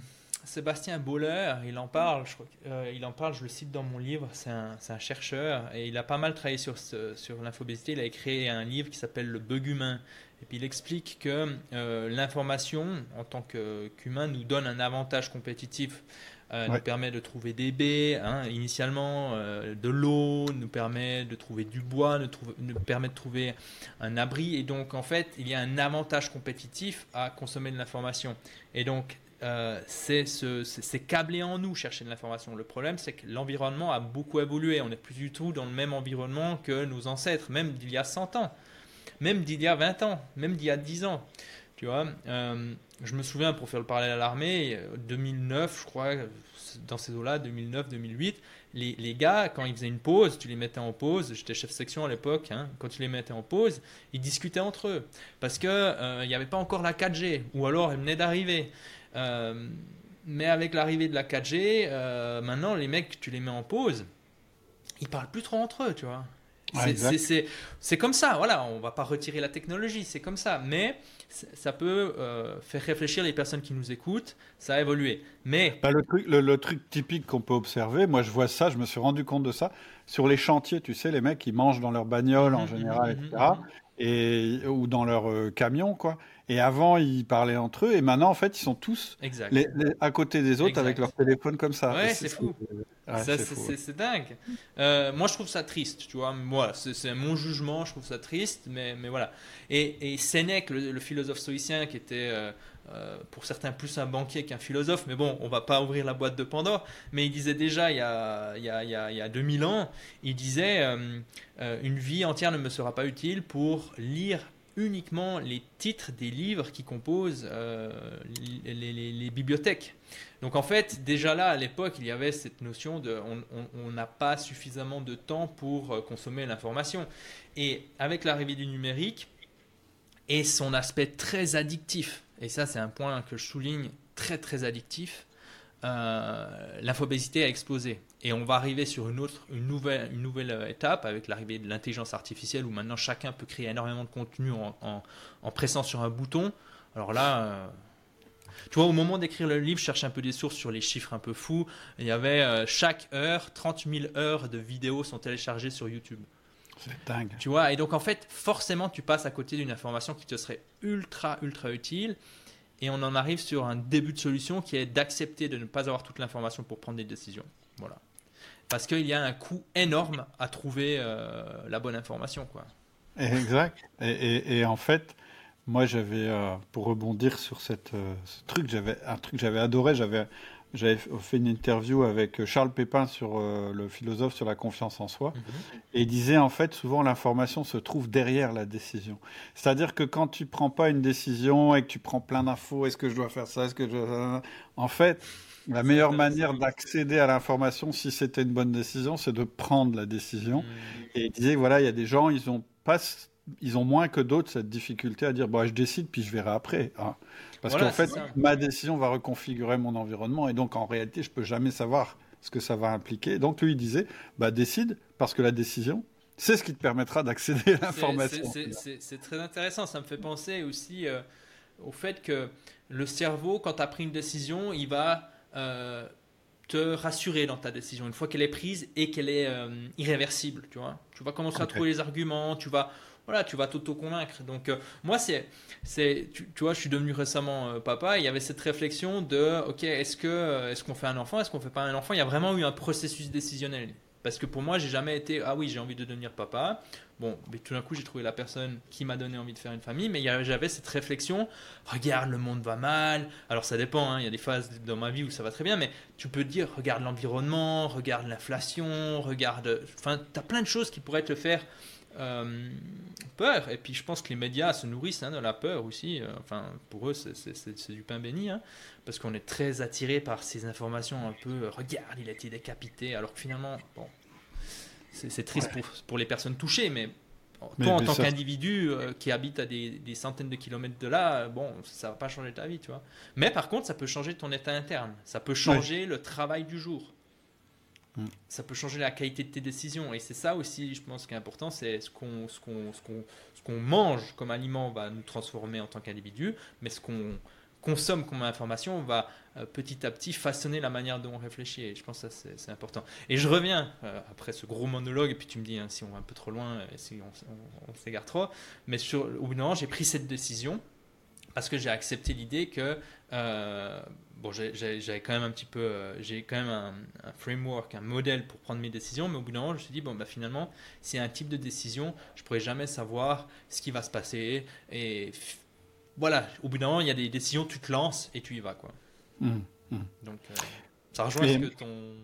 Sébastien Boller, il en parle, je, euh, il en parle, je le cite dans mon livre, c'est un, un, chercheur et il a pas mal travaillé sur, ce, sur l'infobésité. Il a écrit un livre qui s'appelle Le bug humain. Et puis il explique que euh, l'information, en tant qu'humain, nous donne un avantage compétitif. Euh, nous permet de trouver des baies, hein, initialement, euh, de l'eau, nous permet de trouver du bois, nous, nous, permet de trouver un abri. Et donc, en fait, il y a un avantage compétitif à consommer de l'information. Et donc, euh, c'est câblé en nous chercher de l'information. Le problème, c'est que l'environnement a beaucoup évolué. On n'est plus du tout dans le même environnement que nos ancêtres, même d'il y a 100 ans, même d'il y a 20 ans, même d'il y a 10 ans. Tu vois, euh, je me souviens, pour faire le parallèle à l'armée, 2009, je crois, dans ces eaux-là, 2009, 2008, les, gars, quand ils faisaient une pause, tu les mettais en pause, j'étais chef section à l'époque, hein, quand tu les mettais en pause, ils discutaient entre eux. Parce qu'il euh, n'y avait pas encore la 4G, ou alors elle venait d'arriver. Euh, mais avec l'arrivée de la 4G, euh, maintenant, les mecs, tu les mets en pause, ils parlent plus trop entre eux, tu vois. C'est comme ça, voilà, on va pas retirer la technologie, c'est comme ça, mais ça peut euh, faire réfléchir les personnes qui nous écoutent, ça a évolué. Mais bah, le, truc, le, truc typique qu'on peut observer, moi je vois ça, je me suis rendu compte de ça, sur les chantiers, tu sais, les mecs ils mangent dans leur bagnole en mmh, mmh, général, mmh, etc et, ou dans leur euh, camion, quoi. Et avant, ils parlaient entre eux, et maintenant, en fait, ils sont tous les, à côté des autres avec leur téléphone comme ça. Ouais, c'est fou. C'est dingue. Euh, moi, je trouve ça triste, tu vois. Moi, c'est mon jugement, je trouve ça triste, mais, mais voilà. Et, et Sénèque, le, philosophe stoïcien, qui était euh, euh, pour certains plus un banquier qu'un philosophe, mais bon, on va pas ouvrir la boîte de Pandore, mais il disait déjà il y a, il y a, il y a, 2000 ans, il disait euh, une vie entière ne me sera pas utile pour lire uniquement les titres des livres qui composent les, bibliothèques. Donc en fait, déjà là, à l'époque, il y avait cette notion de on n'a pas suffisamment de temps pour consommer l'information. Et avec l'arrivée du numérique et son aspect très addictif, et ça c'est un point que je souligne très très addictif, euh, l'infobésité a explosé. Et on va arriver sur une, autre, une, nouvelle, une nouvelle euh, étape avec l'arrivée de l'intelligence artificielle où maintenant chacun peut créer énormément de contenu en, en, pressant sur un bouton. Alors là, euh, tu vois, au moment d'écrire le livre, je cherchais un peu des sources sur les chiffres un peu fous. Il y avait euh, chaque heure, 30 000 heures de vidéos sont téléchargées sur YouTube. C'est dingue. Tu vois, et donc en fait, forcément, tu passes à côté d'une information qui te serait ultra, ultra utile. Et on en arrive sur un début de solution qui est d'accepter de ne pas avoir toute l'information pour prendre des décisions. Voilà. Parce qu'il y a un coût énorme à trouver euh, la bonne information. Quoi. Exact. Et, et, en fait, moi, j'avais, euh, pour rebondir sur cette, euh, ce truc, j'avais un truc que j'avais adoré. J'avais j'avais fait une interview avec Charles Pépin sur le philosophe sur la confiance en soi. Mhm. Et il disait en fait souvent l'information se trouve derrière la décision. C'est-à-dire que quand tu prends pas une décision et que tu prends plein d'infos, est-ce que je dois faire ça, est-ce que je en fait la meilleure manière d'accéder à l'information, si c'était une bonne décision, c'est de prendre la décision. Mhm. Et il disait voilà, il y a des gens, ils ont pas ils ont moins que d'autres cette difficulté à dire bon, je décide puis je verrai après. Hein. Parce qu'en fait, ma décision va reconfigurer mon environnement et donc en réalité, je peux jamais savoir ce que ça va impliquer. Donc lui il disait bah décide parce que la décision c'est ce qui te permettra d'accéder à l'information. C'est très intéressant. Ça me fait penser aussi euh, au fait que le cerveau, quand tu as pris une décision, il va euh, te rassurer dans ta décision une fois qu'elle est prise et qu'elle est euh, irréversible. Tu vois, tu vas commencer à trouver les arguments, tu vas voilà, tu vas t'auto-convaincre. Donc, euh, moi, c'est, c'est tu, vois, je suis devenu récemment papa. il y avait cette réflexion de, ok, est-ce que, est-ce qu'on fait un enfant, est-ce qu'on fait pas un enfant? Il y a vraiment eu un processus décisionnel. Parce que pour moi, j'ai jamais été, ah oui, j'ai envie de devenir papa. Bon, mais tout d'un coup, j'ai trouvé la personne qui m'a donné envie de faire une famille. Mais j'avais cette réflexion, regarde, le monde va mal. Alors, ça dépend, hein, il y a des phases dans ma vie où ça va très bien. Mais tu peux dire, regarde l'environnement, regarde l'inflation, regarde. Enfin, tu plein de choses qui pourraient te faire euh, peur. Et puis je pense que les médias se nourrissent hein, de la peur aussi. Euh, enfin, pour eux, c'est du pain béni, hein, parce qu'on est très attiré par ces informations un peu euh, regarde, il a été décapité, alors que finalement, bon, c'est triste pour, pour, les personnes touchées, mais toi, en tant qu'individu qui habite à des, des, centaines de kilomètres de là, bon, ça va pas changer ta vie, tu vois. Mais par contre, ça peut changer ton état interne. Ça peut changer le travail du jour. Ça peut changer la qualité de tes décisions. Et c'est ça aussi, je pense, qui est important, c'est ce qu'on ce qu'on ce qu'on mange comme aliment va nous transformer en tant qu'individu, mais ce qu'on consomme comme information va euh, petit à petit façonner la manière dont on réfléchit. Et je pense que c'est important. Et je reviens euh, après ce gros monologue, et puis tu me dis hein, si on va un peu trop loin, si on, s'égare trop. Mais sur, au bout j'ai pris cette décision parce que j'ai accepté l'idée que euh, bon, j'avais quand même un petit peu, euh, j'ai quand même un, framework, un modèle pour prendre mes décisions, mais au bout d'un moment, je me suis dit, bon, bah, finalement, c'est un type de décision, je pourrais jamais savoir ce qui va se passer. Et voilà, au bout d'un moment, il y a des décisions, tu te lances et tu y vas, quoi. Mmh, mmh. Donc, euh, ça rejoint ce que ton.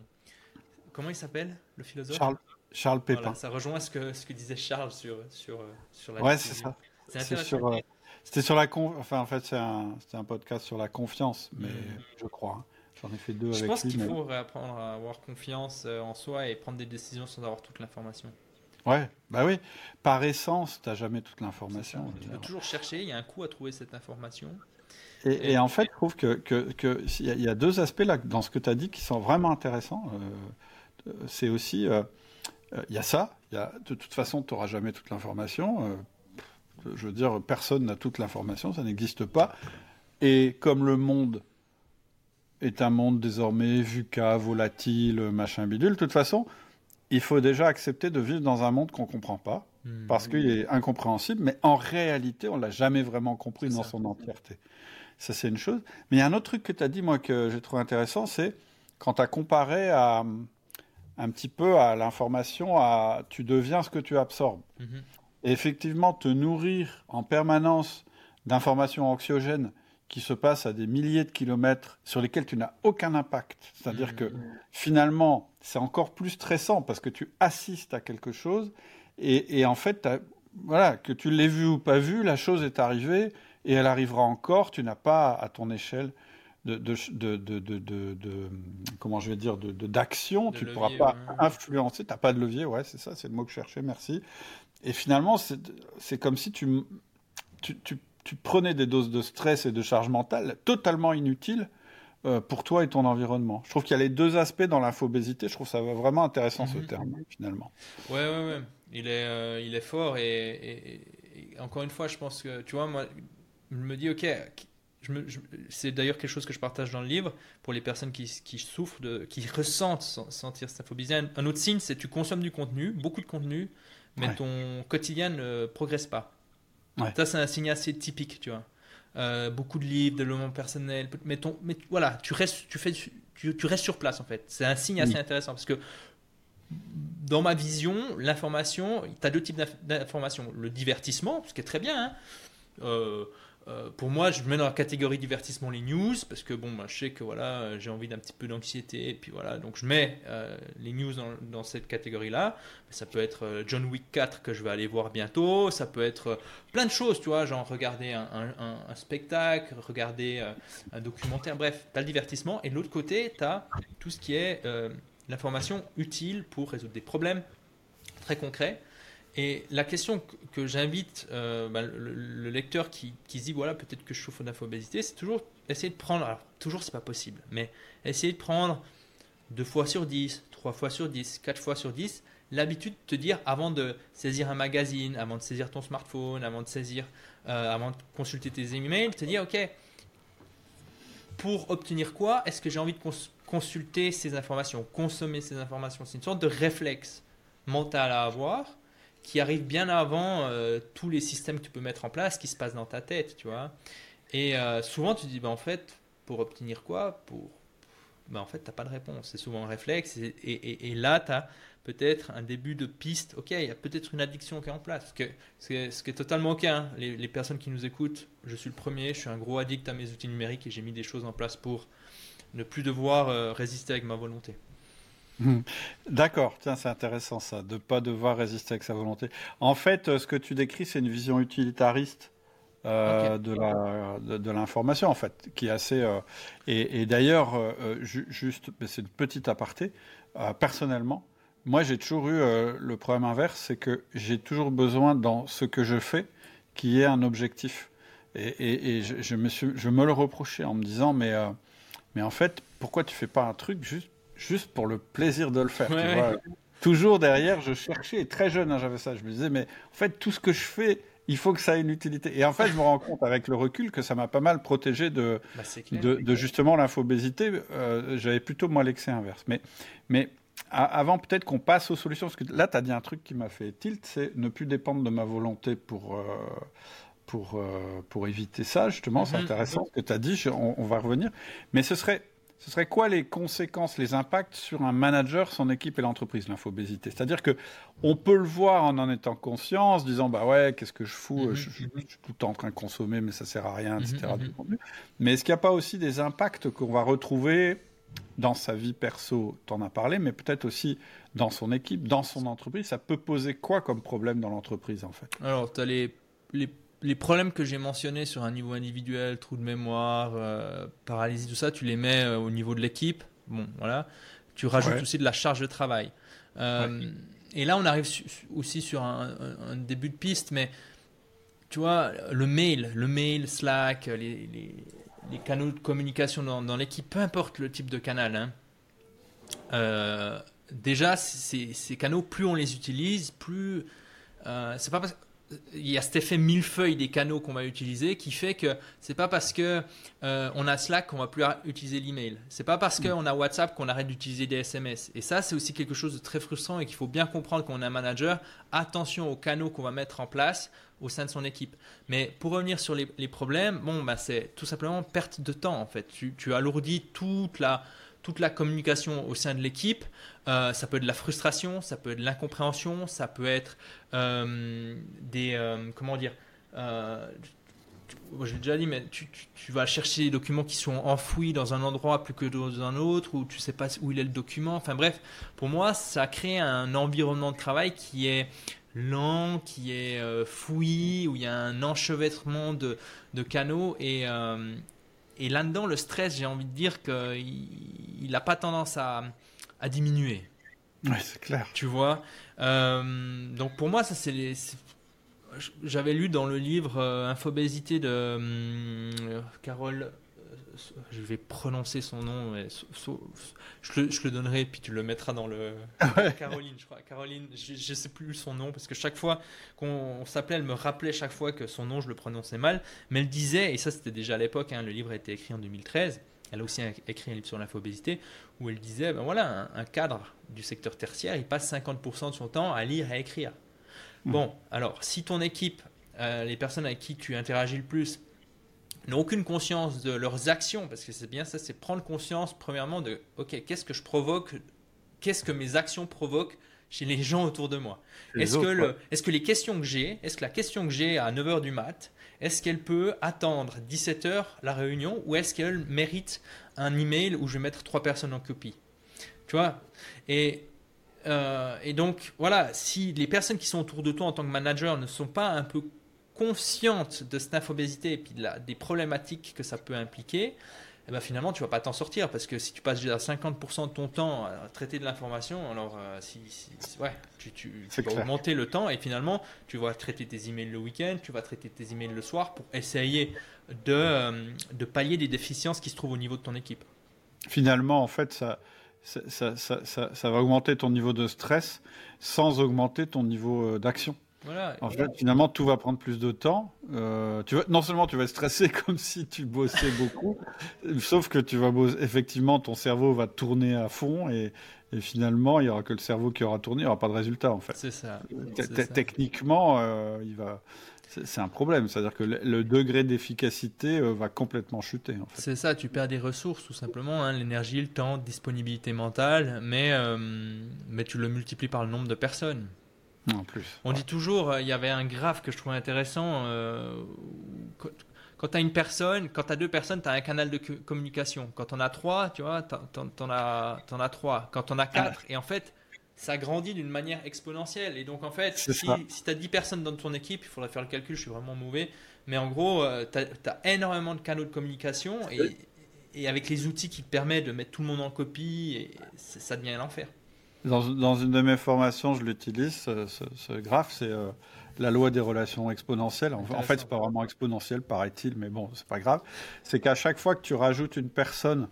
Comment il s'appelle, le philosophe? Charles, Charles Pépin. ça rejoint ce que, ce que disait Charles sur, sur, sur la Ouais, c'est ça. C'est intéressant. C'était sur la enfin en fait c'est un, un, podcast sur la confiance, mais je crois. Hein. J'en ai fait deux je avec pense qu'il faut apprendre à avoir confiance euh, en soi et prendre des décisions sans avoir toute l'information. Ouais, bah oui. Par essence, tu n'as jamais toute l'information. Tu peux toujours chercher, il y a un coup à trouver cette information. Et, en fait, je trouve qu'il que, que, y, a deux aspects là dans ce que tu as dit qui sont vraiment intéressants. Euh, c'est aussi, euh, il y a ça, y a, de toute façon, tu n'auras jamais toute l'information. Je veux dire, personne n'a toute l'information, ça n'existe pas. Et comme le monde est un monde désormais VUCA, volatile, machin bidule, de toute façon, il faut déjà accepter de vivre dans un monde qu'on ne comprend pas, hmm. parce qu'il est incompréhensible, mais en réalité, on ne l'a jamais vraiment compris dans son entièreté. Ça, c'est une chose. Mais il y a un autre truc que tu as dit, moi, que j'ai trouvé intéressant, c'est quand tu as comparé à, un petit peu à l'information, à tu deviens ce que tu absorbes. Mhm effectivement, te nourrir en permanence d'informations anxiogènes qui se passent à des milliers de kilomètres sur lesquels tu n'as aucun impact. C'est-à-dire que finalement, c'est encore plus stressant parce que tu assistes à quelque chose et, en fait, voilà, que tu l'aies vu ou pas vu, la chose est arrivée et elle arrivera encore. Tu n'as pas à ton échelle de, de, de, comment je vais dire d'action, tu ne pourras pas influencer, tu n'as pas de levier, ouais, c'est ça, c'est le mot que je cherchais, merci. Et finalement, c'est comme si tu, tu, tu, prenais des doses de stress et de charge mentale totalement inutiles euh, pour toi et ton environnement. Je trouve qu'il y a les deux aspects dans l'infobésité. Je trouve ça vraiment intéressant ce mhm. terme, finalement. Ouais, ouais, ouais. Il est, euh, il est fort et, encore une fois, je pense que, tu vois, moi, je me dis, ok, je c'est d'ailleurs quelque chose que je partage dans le livre pour les personnes qui, qui souffrent, de, qui ressentent sentir cette. Un, un autre signe, c'est que tu consommes du contenu, beaucoup de contenu, mais ton quotidien ne progresse pas. Ça, c'est un signe assez typique, tu vois. Euh, beaucoup de livres, de développement personnel, mais, ton, mais voilà, tu restes, tu, fais, tu, tu restes sur place en fait. C'est un signe assez intéressant parce que dans ma vision, l'information, tu as deux types d'informations. Le divertissement, ce qui est très bien, hein. euh, euh, pour moi, je mets dans la catégorie divertissement les news parce que bon, bah, je sais que voilà, j'ai envie d'un petit peu d'anxiété et puis voilà, donc je mets euh, les news dans, cette catégorie-là. Ça peut être euh, John Wick 4 que je vais aller voir bientôt, ça peut être plein de choses, tu vois, genre regarder un, spectacle, regarder un documentaire, bref, tu as le divertissement et de l'autre côté, tu as tout ce qui est l'information utile pour résoudre des problèmes très concrets. Et la question que, j'invite euh, bah, le, lecteur qui, qui, se dit voilà peut-être que je souffre d'infobésité, c'est toujours essayer de prendre, alors toujours c'est pas possible, mais essayer de prendre deux fois sur 10, trois fois sur 10, quatre fois sur 10, l'habitude de te dire avant de saisir un magazine, avant de saisir ton smartphone, avant de saisir, euh, avant de consulter tes emails, te dire ok, pour obtenir quoi Est-ce que j'ai envie de consulter ces informations, consommer ces informations? C'est une sorte de réflexe mental à avoir qui arrive bien avant euh, tous les systèmes que tu peux mettre en place qui se passent dans ta tête, tu vois. Et euh, souvent, tu te dis, bah, en fait, pour obtenir quoi? Pour... Bah, en fait, tu n'as pas de réponse. C'est souvent un réflexe. Et, là, tu as peut-être un début de piste. Ok, il y a peut-être une addiction qui est en place. Ce, qui est totalement ok. Hein. Les, les, personnes qui nous écoutent, je suis le premier. Je suis un gros addict à mes outils numériques et j'ai mis des choses en place pour ne plus devoir euh, résister avec ma volonté. D'accord, tiens, c'est intéressant ça, de ne pas devoir résister avec sa volonté. En fait, euh, ce que tu décris, c'est une vision utilitariste euh, de l'information, en fait, qui est assez... Euh, et, d'ailleurs, juste, c'est une petite aparté, personnellement, moi j'ai toujours eu le problème inverse, c'est que j'ai toujours besoin dans ce que je fais qu'il y ait un objectif. Et, je, me suis, je me le reprochais en me disant, mais, mais en fait, pourquoi tu fais pas un truc juste juste pour le plaisir de le faire. Toujours derrière, je cherchais, et très jeune, hein, j'avais ça, je me disais, mais en fait, tout ce que je fais, il faut que ça ait une utilité. Et en fait, je me rends compte avec le recul que ça m'a pas mal protégé de, bah, de, justement l'infobésité. Euh, j'avais plutôt moi l'excès inverse. Mais, mais avant peut-être qu'on passe aux solutions, parce que là, tu as dit un truc qui m'a fait tilt, c'est ne plus dépendre de ma volonté pour... Euh, pour, euh, pour éviter ça, justement, c'est mhm. intéressant ce que tu as dit, on, va revenir. Mais ce serait ce serait quoi les conséquences, les impacts sur un manager, son équipe et l'entreprise, l'infobésité C'est-à-dire que on peut le voir en en étant conscient, en se disant bah ouais, qu'est-ce que je fous mhm, je, suis mhm. tout le temps en train de consommer, mais ça sert à rien, etc. Mhm, mais est-ce qu'il n'y a pas aussi des impacts qu'on va retrouver dans sa vie perso, en as parlé, mais peut-être aussi dans son équipe, dans son entreprise. Ça peut poser quoi comme problème dans l'entreprise en fait? Alors, tu as les, les les problèmes que j'ai mentionnés sur un niveau individuel, trou de mémoire, euh, paralysie, tout ça, tu les mets euh, au niveau de l'équipe. Bon, voilà. Tu rajoutes aussi de la charge de travail. Euh, et là, on arrive aussi sur un, début de piste, mais tu vois, le mail, le mail, Slack, les, canaux de communication dans, l'équipe, peu importe le type de canal. Hein. déjà, ces, ces, canaux, plus on les utilise, plus c'est pas parce que il y a cet effet millefeuille des canaux qu'on va utiliser qui fait que c'est pas parce que euh, on a Slack qu'on va plus utiliser l'email. C'est pas parce qu'on a WhatsApp qu'on arrête d'utiliser des SMS. Et ça, c'est aussi quelque chose de très frustrant et qu'il faut bien comprendre quand on est un manager. Attention aux canaux qu'on va mettre en place au sein de son équipe. Mais pour revenir sur les, problèmes, bon, bah, c'est tout simplement perte de temps en fait. Tu, tu alourdis toute la toute la communication au sein de l'équipe. Euh, ça peut être de la frustration, ça peut être de l'incompréhension, ça peut être euh, des. Euh, comment dire je l'ai déjà dit, mais tu, vas chercher des documents qui sont enfouis dans un endroit plus que dans un autre, ou tu ne sais pas où il est le document. Enfin bref, pour moi, ça crée un environnement de travail qui est lent, qui est fouillis, où il y a un enchevêtrement de, de canaux. Et, et là-dedans, le stress, j'ai envie de dire qu'il n'a pas tendance à, diminuer. Oui, c'est clair. Tu vois euh, Donc pour moi, ça c'est J'avais lu dans le livre euh, Infobésité de euh, Carole je vais prononcer son nom, je, le, je, le, donnerai, puis tu le mettras dans le. Caroline, je crois. Caroline, je ne sais plus son nom, parce que chaque fois qu'on s'appelait, elle me rappelait chaque fois que son nom, je le prononçais mal. Mais elle disait, et ça c'était déjà à l'époque, hein, le livre a été écrit en 2013, elle a aussi écrit un livre sur l'infobésité, où elle disait, ben voilà, un, cadre du secteur tertiaire, il passe 50% de son temps à lire et à écrire. Mmh. Bon, alors, si ton équipe, euh, les personnes avec qui tu interagis le plus, n'ont aucune conscience de leurs actions, parce que c'est bien ça, c'est prendre conscience premièrement de, ok, qu'est-ce que je provoque, qu'est-ce que mes actions provoquent chez les gens autour de moi? Est-ce que, le, est que les questions que j'ai, est-ce que la question que j'ai à 9h du mat, est-ce qu'elle peut attendre 17h la réunion ou est-ce qu'elle mérite un email où je vais mettre trois personnes en copie? Tu vois? Et, euh, et donc, voilà, si les personnes qui sont autour de toi en tant que manager ne sont pas un peu consciente de cette infobésité et puis de la, des problématiques que ça peut impliquer, eh ben finalement, tu vas pas t'en sortir parce que si tu passes déjà 50% de ton temps à traiter de l'information, alors euh, si, ouais, tu, tu, vas augmenter le temps et finalement, tu vas traiter tes emails le week-end, tu vas traiter tes emails le soir pour essayer de, euh, de pallier des déficiences qui se trouvent au niveau de ton équipe. Finalement, en fait, ça, ça, ça, va augmenter ton niveau de stress sans augmenter ton niveau euh, En fait, finalement, tout va prendre plus de temps. Euh, tu vas, non seulement tu vas stresser comme si tu bossais beaucoup, sauf que tu vas bosser, effectivement, ton cerveau va tourner à fond et, finalement, il n'y aura que le cerveau qui aura tourné, il n'y aura pas de résultat en fait. C'est ça. Techniquement, euh, il va. C'est un problème, c'est-à-dire que le, degré d'efficacité euh, va complètement chuter. En fait. C'est ça, tu perds des ressources tout simplement, hein, l'énergie, le temps, disponibilité mentale, mais, mais tu le multiplies par le nombre de personnes. Plus. On dit toujours, euh, il y avait un graphe que je trouvais intéressant. Euh, quand tu as une personne, quand tu as deux personnes, tu as un canal de communication. Quand on a trois, tu vois, tu en, as, as trois. Quand on a quatre, et en fait, ça grandit d'une manière exponentielle. Et donc, en fait, si, si tu as 10 personnes dans ton équipe, il faudrait faire le calcul, je suis vraiment mauvais. Mais en gros, euh, tu as, énormément de canaux de communication et, et, avec les outils qui te permettent de mettre tout le monde en copie, et ça devient l'enfer. Dans, dans, une de mes formations, je l'utilise, ce, ce, graphe, c'est euh, la loi des relations exponentielles. En, en fait, c'est pas vraiment exponentiel, paraît-il, mais bon, c'est pas grave. C'est qu'à chaque fois que tu rajoutes une personne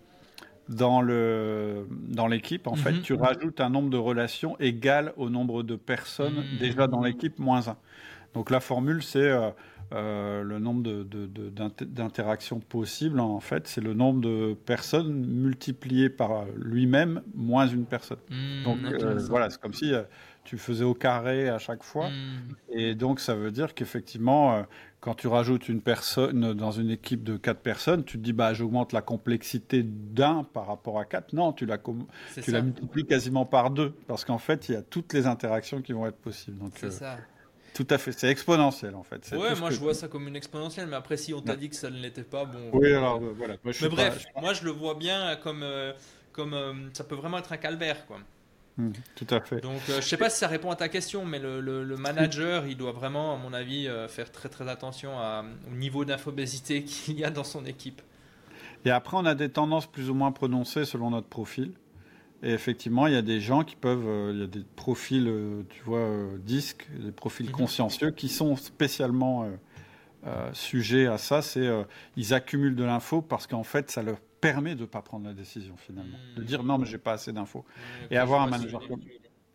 dans le dans l'équipe, en fait, mhm. tu rajoutes un nombre de relations égal au nombre de personnes mhm. déjà dans l'équipe moins 1. Donc la formule, c'est euh, euh, le nombre d'interactions possibles, en fait, c'est le nombre de personnes multiplié par lui-même moins une personne. Hmm, donc euh, voilà, c'est comme si euh, tu faisais au carré à chaque fois. Hmm. Et donc ça veut dire qu'effectivement, quand tu rajoutes une personne dans une équipe de quatre personnes, tu te dis bah j'augmente la complexité d'un par rapport à quatre. Non, tu la tu la multiplies quasiment par deux parce qu'en fait il y a toutes les interactions qui vont être possibles. C'est ça. Tout à fait, c'est exponentiel en fait. Ouais, moi je vois ça comme une exponentielle, mais après si on t'a dit que ça ne l'était pas, bon. Oui, alors euh, voilà. mais bref, moi je le vois bien comme, euh, comme euh, ça peut vraiment être un calvaire quoi. Hmm, tout à fait. Donc je sais pas si ça répond à ta question, mais le, le, manager il doit vraiment, à mon avis, faire très très attention à, au niveau d'infobésité qu'il y a dans son équipe. Et après on a des tendances plus ou moins prononcées selon notre profil. Et effectivement, il y a des gens qui peuvent, euh, il y a des profils, euh, tu vois, euh, disques, des profils mhm. consciencieux qui sont spécialement sujets à ça. C'est ils accumulent de l'info parce qu'en fait, ça leur permet de ne pas prendre la décision finalement, de dire non, mais j'ai pas assez d'infos. et avoir un manager comme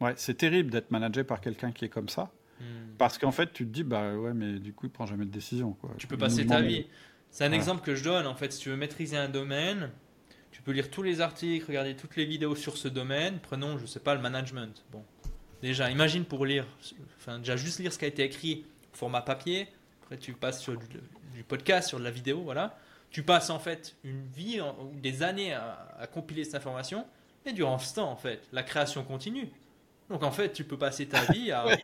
ouais, c'est terrible d'être managé par quelqu'un qui est comme ça. Hmm. Parce qu'en fait, tu te dis, bah ouais, mais du coup, il prend jamais de décision. Quoi. Tu peux passer ta vie. C'est un exemple que je donne. En fait, si tu veux maîtriser un domaine, peux lire tous les articles, regarder toutes les vidéos sur ce domaine. Prenons, je sais pas, le management. Bon, déjà, imagine pour lire, enfin déjà juste lire ce qui a été écrit format papier. Après, tu passes sur du, podcast, sur de la vidéo, voilà. Tu passes en fait une vie ou des années à, compiler cette information. Et durant ce temps, en fait, la création continue. Donc en fait, tu peux passer ta vie à.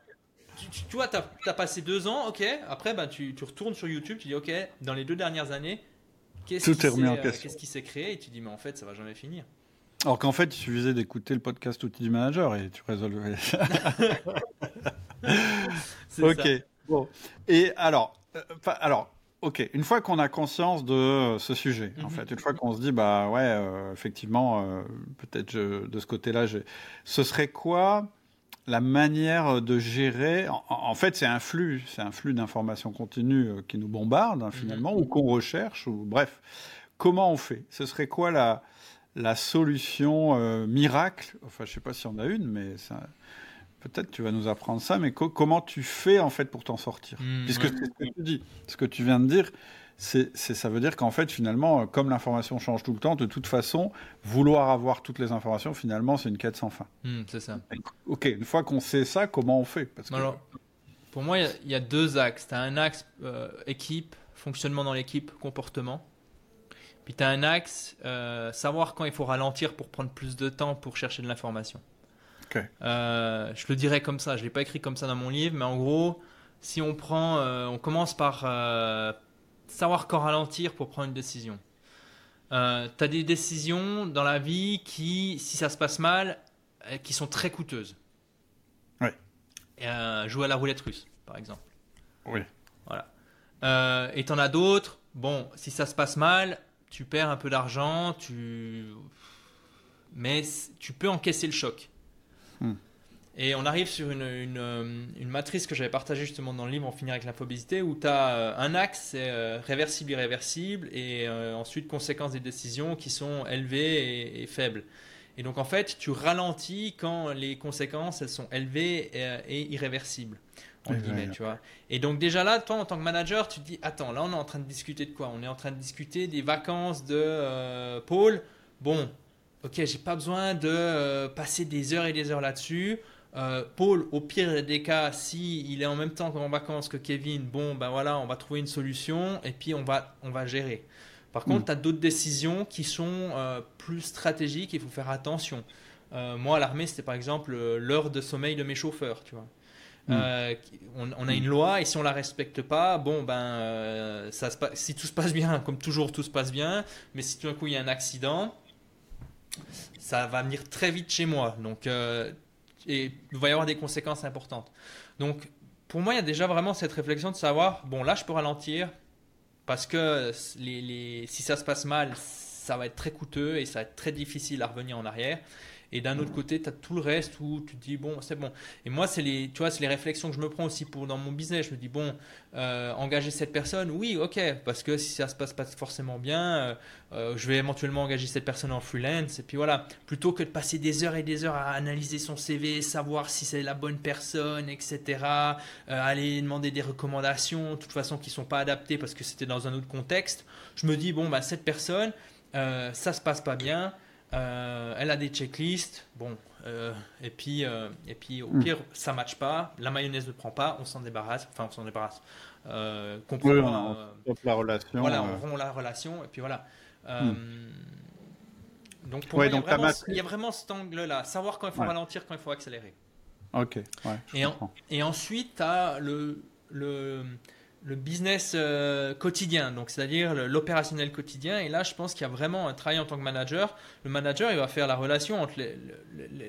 Tu, vois, tu as, passé deux ans, ok. Après, ben, tu, tu, retournes sur YouTube, tu dis, ok, dans les deux dernières années, Qu'est-ce qui, remis en euh, Qu'est-ce qui s'est créé Et tu dis, mais en fait, ça va jamais finir. Alors qu'en fait, il suffisait d'écouter le podcast Outils du Manager et tu résolvais. ok. Bon. Et alors, euh, alors, ok. Une fois qu'on a conscience de ce sujet, en mhm. fait, une fois qu'on se dit, bah ouais, euh, effectivement, peut-être de ce côté-là, ce serait quoi la manière de gérer. En, fait, c'est un flux, c'est un flux d'informations continues euh, qui nous bombarde hein, mhm. finalement, ou qu'on recherche, ou bref. Comment on fait? Ce serait quoi la, la solution euh, miracle? Enfin, je sais pas si on a une, mais peut-être tu vas nous apprendre ça. Mais comment tu fais en fait pour t'en sortir? Mhm. Puisque ce que tu dis, ce que tu viens de dire, c'est, ça veut dire qu'en fait, finalement, comme l'information change tout le temps, de toute façon, vouloir avoir toutes les informations, finalement, c'est une quête sans fin. Hmm, c'est ça. Ok, une fois qu'on sait ça, comment on fait? Parce Alors, pour moi, il y, a deux axes. Tu as un axe euh, équipe, fonctionnement dans l'équipe, comportement. Puis tu as un axe euh, savoir quand il faut ralentir pour prendre plus de temps pour chercher de l'information. Ok. Euh, je le dirais comme ça, je ne l'ai pas écrit comme ça dans mon livre, mais en gros, si on prend, on commence par savoir quand ralentir pour prendre une décision. Euh, tu as des décisions dans la vie qui, si ça se passe mal, euh, qui sont très coûteuses. Oui. Euh, jouer à la roulette russe, par exemple. Oui. Voilà. Euh, et tu en as d'autres, bon, si ça se passe mal, tu perds un peu d'argent, tu... mais tu peux encaisser le choc. Hmm. Et on arrive sur une, une, euh, une matrice que j'avais partagée justement dans le livre En finir avec l'infobésité où tu as euh, un axe, c'est euh, réversible, irréversible, et ensuite conséquences des décisions qui sont élevées et, faibles. Et donc en fait, tu ralentis quand les conséquences elles sont élevées et, irréversibles. En guillemets, tu vois. Et donc déjà là, toi en tant que manager, tu te dis, attends, là on est en train de discuter de quoi? On est en train de discuter des vacances de Paul. Bon, ok, j'ai pas besoin de passer des heures et des heures là-dessus. Euh, Paul, au pire des cas, si il est en même temps en vacances que Kevin, bon, ben voilà, on va trouver une solution et puis on va, on va gérer. Par contre, mm. tu as d'autres décisions qui sont euh, plus stratégiques, il faut faire attention. Euh, moi, à l'armée, c'était par exemple l'heure de sommeil de mes chauffeurs, tu vois. Mm. On, a une loi et si on la respecte pas, bon ben, ça se si tout se passe bien, comme toujours tout se passe bien, mais si tout d'un coup il y a un accident, ça va venir très vite chez moi. Donc, et il va y avoir des conséquences importantes. Donc, pour moi, il y a déjà vraiment cette réflexion de savoir, bon là je peux ralentir parce que les, si ça se passe mal, ça va être très coûteux et ça va être très difficile à revenir en arrière. Et d'un autre côté, tu as tout le reste où tu te dis, bon, c'est bon. Et moi, c'est les, les réflexions que je me prends aussi pour, dans mon business. Je me dis, bon, euh, engager cette personne, oui, ok, parce que si ça se passe pas forcément bien, euh, euh, je vais éventuellement engager cette personne en freelance. Et puis voilà, plutôt que de passer des heures et des heures à analyser son CV, savoir si c'est la bonne personne, etc., aller demander des recommandations, de toute façon, qui sont pas adaptées parce que c'était dans un autre contexte, je me dis, bon, bah, cette personne, ça se passe pas bien. Euh, elle a des checklists, bon, euh, et puis euh, et puis au hmm. pire ça matche pas, la mayonnaise ne prend pas, on s'en débarrasse, enfin on s'en débarrasse. comprend, la relation. Voilà, on rompt la relation et puis voilà. Hmm. Donc pour moi, il, y vraiment, il, y a vraiment, cet angle-là, savoir quand il faut ralentir, quand il faut accélérer. Ok. Ouais, et, et, ensuite, tu as le, le le business euh, quotidien, donc c'est-à-dire l'opérationnel quotidien. Et là, je pense qu'il y a vraiment un travail en tant que manager. Le manager, il va faire la relation entre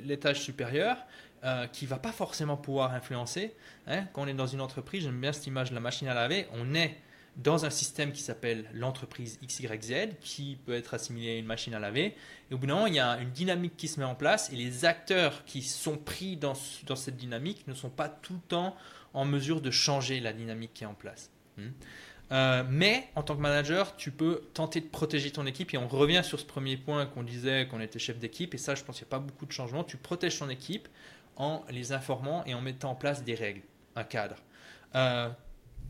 l'étage supérieur, euh, qui va pas forcément pouvoir influencer. Hein. Quand on est dans une entreprise, j'aime bien cette image de la machine à laver, on est dans un système qui s'appelle l'entreprise XYZ, qui peut être assimilé à une machine à laver. Et au bout d'un moment, il y a une dynamique qui se met en place, et les acteurs qui sont pris dans, dans cette dynamique ne sont pas tout le temps en mesure de changer la dynamique qui est en place. Hmm. Euh, mais en tant que manager, tu peux tenter de protéger ton équipe. Et on revient sur ce premier point qu'on disait qu'on était chef d'équipe. Et ça, je pense qu'il n'y a pas beaucoup de changements. Tu protèges ton équipe en les informant et en mettant en place des règles, un cadre. Euh,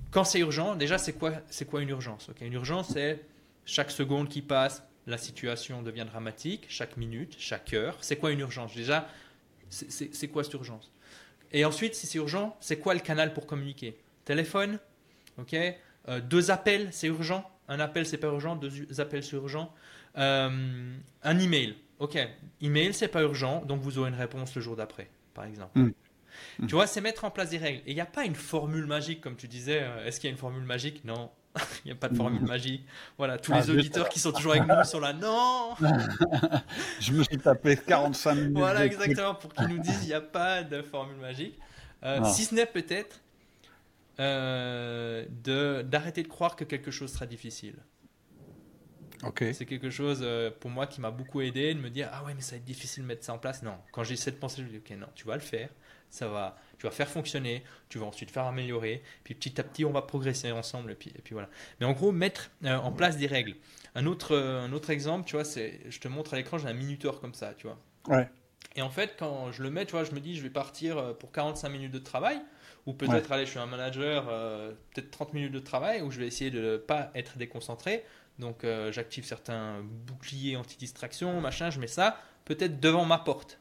quand c'est urgent, déjà, c'est quoi, c'est quoi une urgence Une urgence, c'est chaque seconde qui passe, la situation devient dramatique. Chaque minute, chaque heure. C'est quoi une urgence? Déjà, c'est quoi cette urgence? Et ensuite, si c'est urgent, c'est quoi le canal pour communiquer? Téléphone, ok? Euh, Deux appels, c'est urgent? Un appel, c'est pas urgent. Deux appels, c'est urgent. Euh, un email, ok? Email, c'est pas urgent, donc vous aurez une réponse le jour d'après, par exemple. Hmm. Tu vois, c'est mettre en place des règles. Et il n'y a pas une formule magique, comme tu disais. Euh, est-ce qu'il y a une formule magique? Non. Il n'y a pas de formule magique. Voilà, tous les ah, auditeurs qui sont toujours avec nous sont là. Non Je me suis tapé 45 minutes. Voilà, exactement, pour qu'ils nous disent il n'y a pas de formule magique. Euh, ah. si ce n'est peut-être euh, d'arrêter de, croire que quelque chose sera difficile. Ok. C'est quelque chose euh, pour moi qui m'a beaucoup aidé de me dire ah ouais mais ça va être difficile de mettre ça en place. Non, quand j'ai cette pensée, je me dis ok non, tu vas le faire, ça va, tu vas faire fonctionner, tu vas ensuite faire améliorer, puis petit à petit on va progresser ensemble et puis, et puis voilà. Mais en gros mettre euh, en place des règles. Un autre, euh, un autre exemple, tu vois, c'est, je te montre à l'écran, j'ai un minuteur comme ça, tu vois. Ouais. Et en fait, quand je le mets, tu vois, je me dis, je vais partir euh, pour 45 minutes de travail, ou peut-être, allez, je suis un manager, peut-être 30 minutes de travail, où je vais essayer de ne pas être déconcentré. Donc, j'active certains boucliers anti-distraction, machin, je mets ça, peut-être devant ma porte.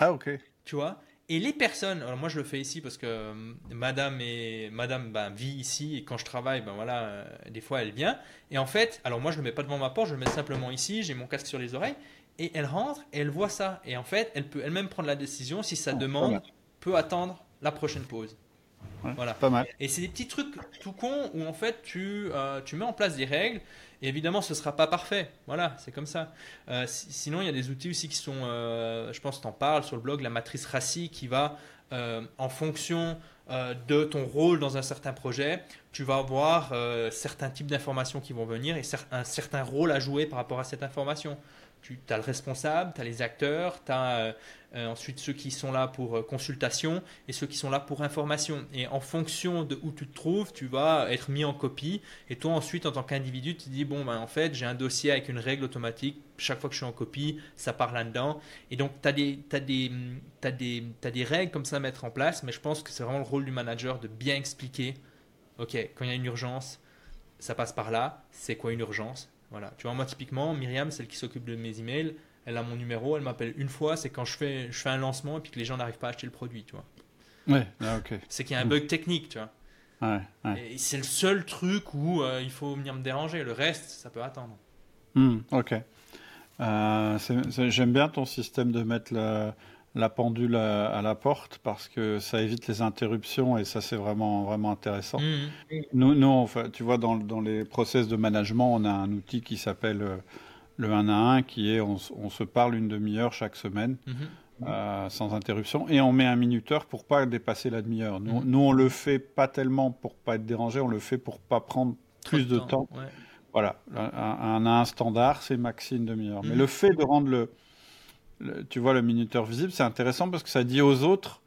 Ah, ok. Tu vois? Et les personnes, alors moi je le fais ici parce que euh, madame, et, madame ben, vit ici et quand je travaille, ben voilà, euh, des fois elle vient. Et en fait, alors moi je ne le mets pas devant ma porte, je le mets simplement ici, j'ai mon casque sur les oreilles et elle rentre et elle voit ça. Et en fait, elle peut elle-même prendre la décision si sa oh, demande peut attendre la prochaine pause. voilà. Pas mal. Et c'est des petits trucs tout cons où en fait tu, euh, tu mets en place des règles évidemment, ce ne sera pas parfait. Voilà, c'est comme ça. Euh, sinon, il y a des outils aussi qui sont, euh, je pense, tu en parles sur le blog, la matrice RACI qui va, euh, en fonction de ton rôle dans un certain projet, tu vas avoir certains types d'informations qui vont venir et un certain rôle à jouer par rapport à cette information tu as le responsable, tu as les acteurs, tu as euh, euh, ensuite ceux qui sont là pour euh, consultation et ceux qui sont là pour information. Et en fonction de où tu te trouves, tu vas être mis en copie. Et toi, ensuite, en tant qu'individu, tu te dis, bon, ben, en fait, j'ai un dossier avec une règle automatique. Chaque fois que je suis en copie, ça part là-dedans. Et donc, tu as des, des, des, des règles comme ça à mettre en place. Mais je pense que c'est vraiment le rôle du manager de bien expliquer, OK, quand il y a une urgence, ça passe par là. C'est quoi une urgence? Voilà. Tu vois, moi, typiquement, Myriam, celle qui s'occupe de mes emails, elle a mon numéro, elle m'appelle une fois, c'est quand je fais, je fais un lancement et puis que les gens n'arrivent pas à acheter le produit, tu vois. Ouais, ah, ok. C'est qu'il y a un bug technique, tu vois. Ouais, ouais. Et c'est le seul truc où euh, il faut venir me déranger. Le reste, ça peut attendre. Hmm, ok. Euh, j'aime bien ton système de mettre la pendule à, la porte parce que ça évite les interruptions et ça c'est vraiment vraiment intéressant. Mmh. Nous, nous enfin, tu vois dans, dans, les process de management, on a un outil qui s'appelle euh, le 1 à 1 qui est on, se parle une demi-heure chaque semaine. Mmh. Euh, sans interruption et on met un minuteur pour pas dépasser la demi-heure. Nous, mmh. nous, on le fait pas tellement pour pas être dérangé, on le fait pour pas prendre plus de temps. Voilà, un, un, un standard, c'est maxi une demi-heure. Mais le fait de rendre le, tu vois, le minuteur visible, c'est intéressant parce que ça dit aux autres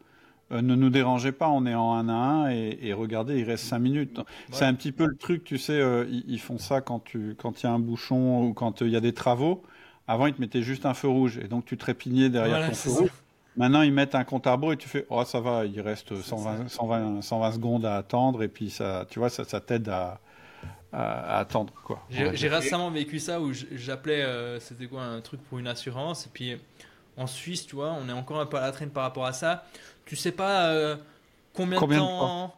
euh, ne nous dérangez pas, on est en 1 à 1 et, regardez, il reste 5 minutes. C'est un petit peu le truc, tu sais, euh, ils, font ça quand il quand y a un bouchon ou quand il y a des travaux. Avant, ils te mettaient juste un feu rouge et donc tu trépignais derrière ton feu rouge. Maintenant, ils mettent un compte à rebours et tu fais Oh, ça va, il reste 120, 120, 120, secondes à attendre et puis ça, tu vois, ça, ça t'aide à, à, attendre. quoi. J'ai récemment vécu ça où j'appelais, euh, c'était quoi, un truc pour une assurance. Et puis en Suisse, tu vois, on est encore un peu à la traîne par rapport à ça. Tu sais pas euh, combien, de temps.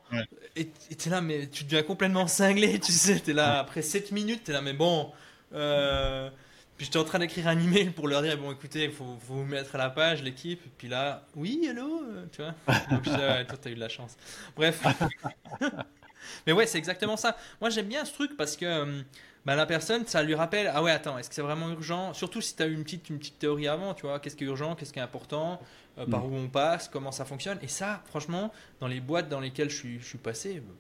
Et tu là, mais tu deviens complètement cinglé, tu sais. Tu es là, après 7 minutes, tu es là, mais bon. Euh, puis j'étais en train d'écrire un email pour leur dire bon écoutez, il faut, vous mettre à la page, l'équipe. Puis là, oui, hello, tu vois. Donc, toi, t'as eu de la chance. Bref. Mais ouais, c'est exactement ça. Moi, j'aime bien ce truc parce que euh, bah, la personne, ça lui rappelle ah ouais, attends, est-ce que c'est vraiment urgent? Surtout si tu as eu une petite, une petite théorie avant, tu vois, qu'est-ce qui est urgent, qu'est-ce qui est important, euh, par mm. où on passe, comment ça fonctionne. Et ça, franchement, dans les boîtes dans lesquelles je suis, je suis passé, bah,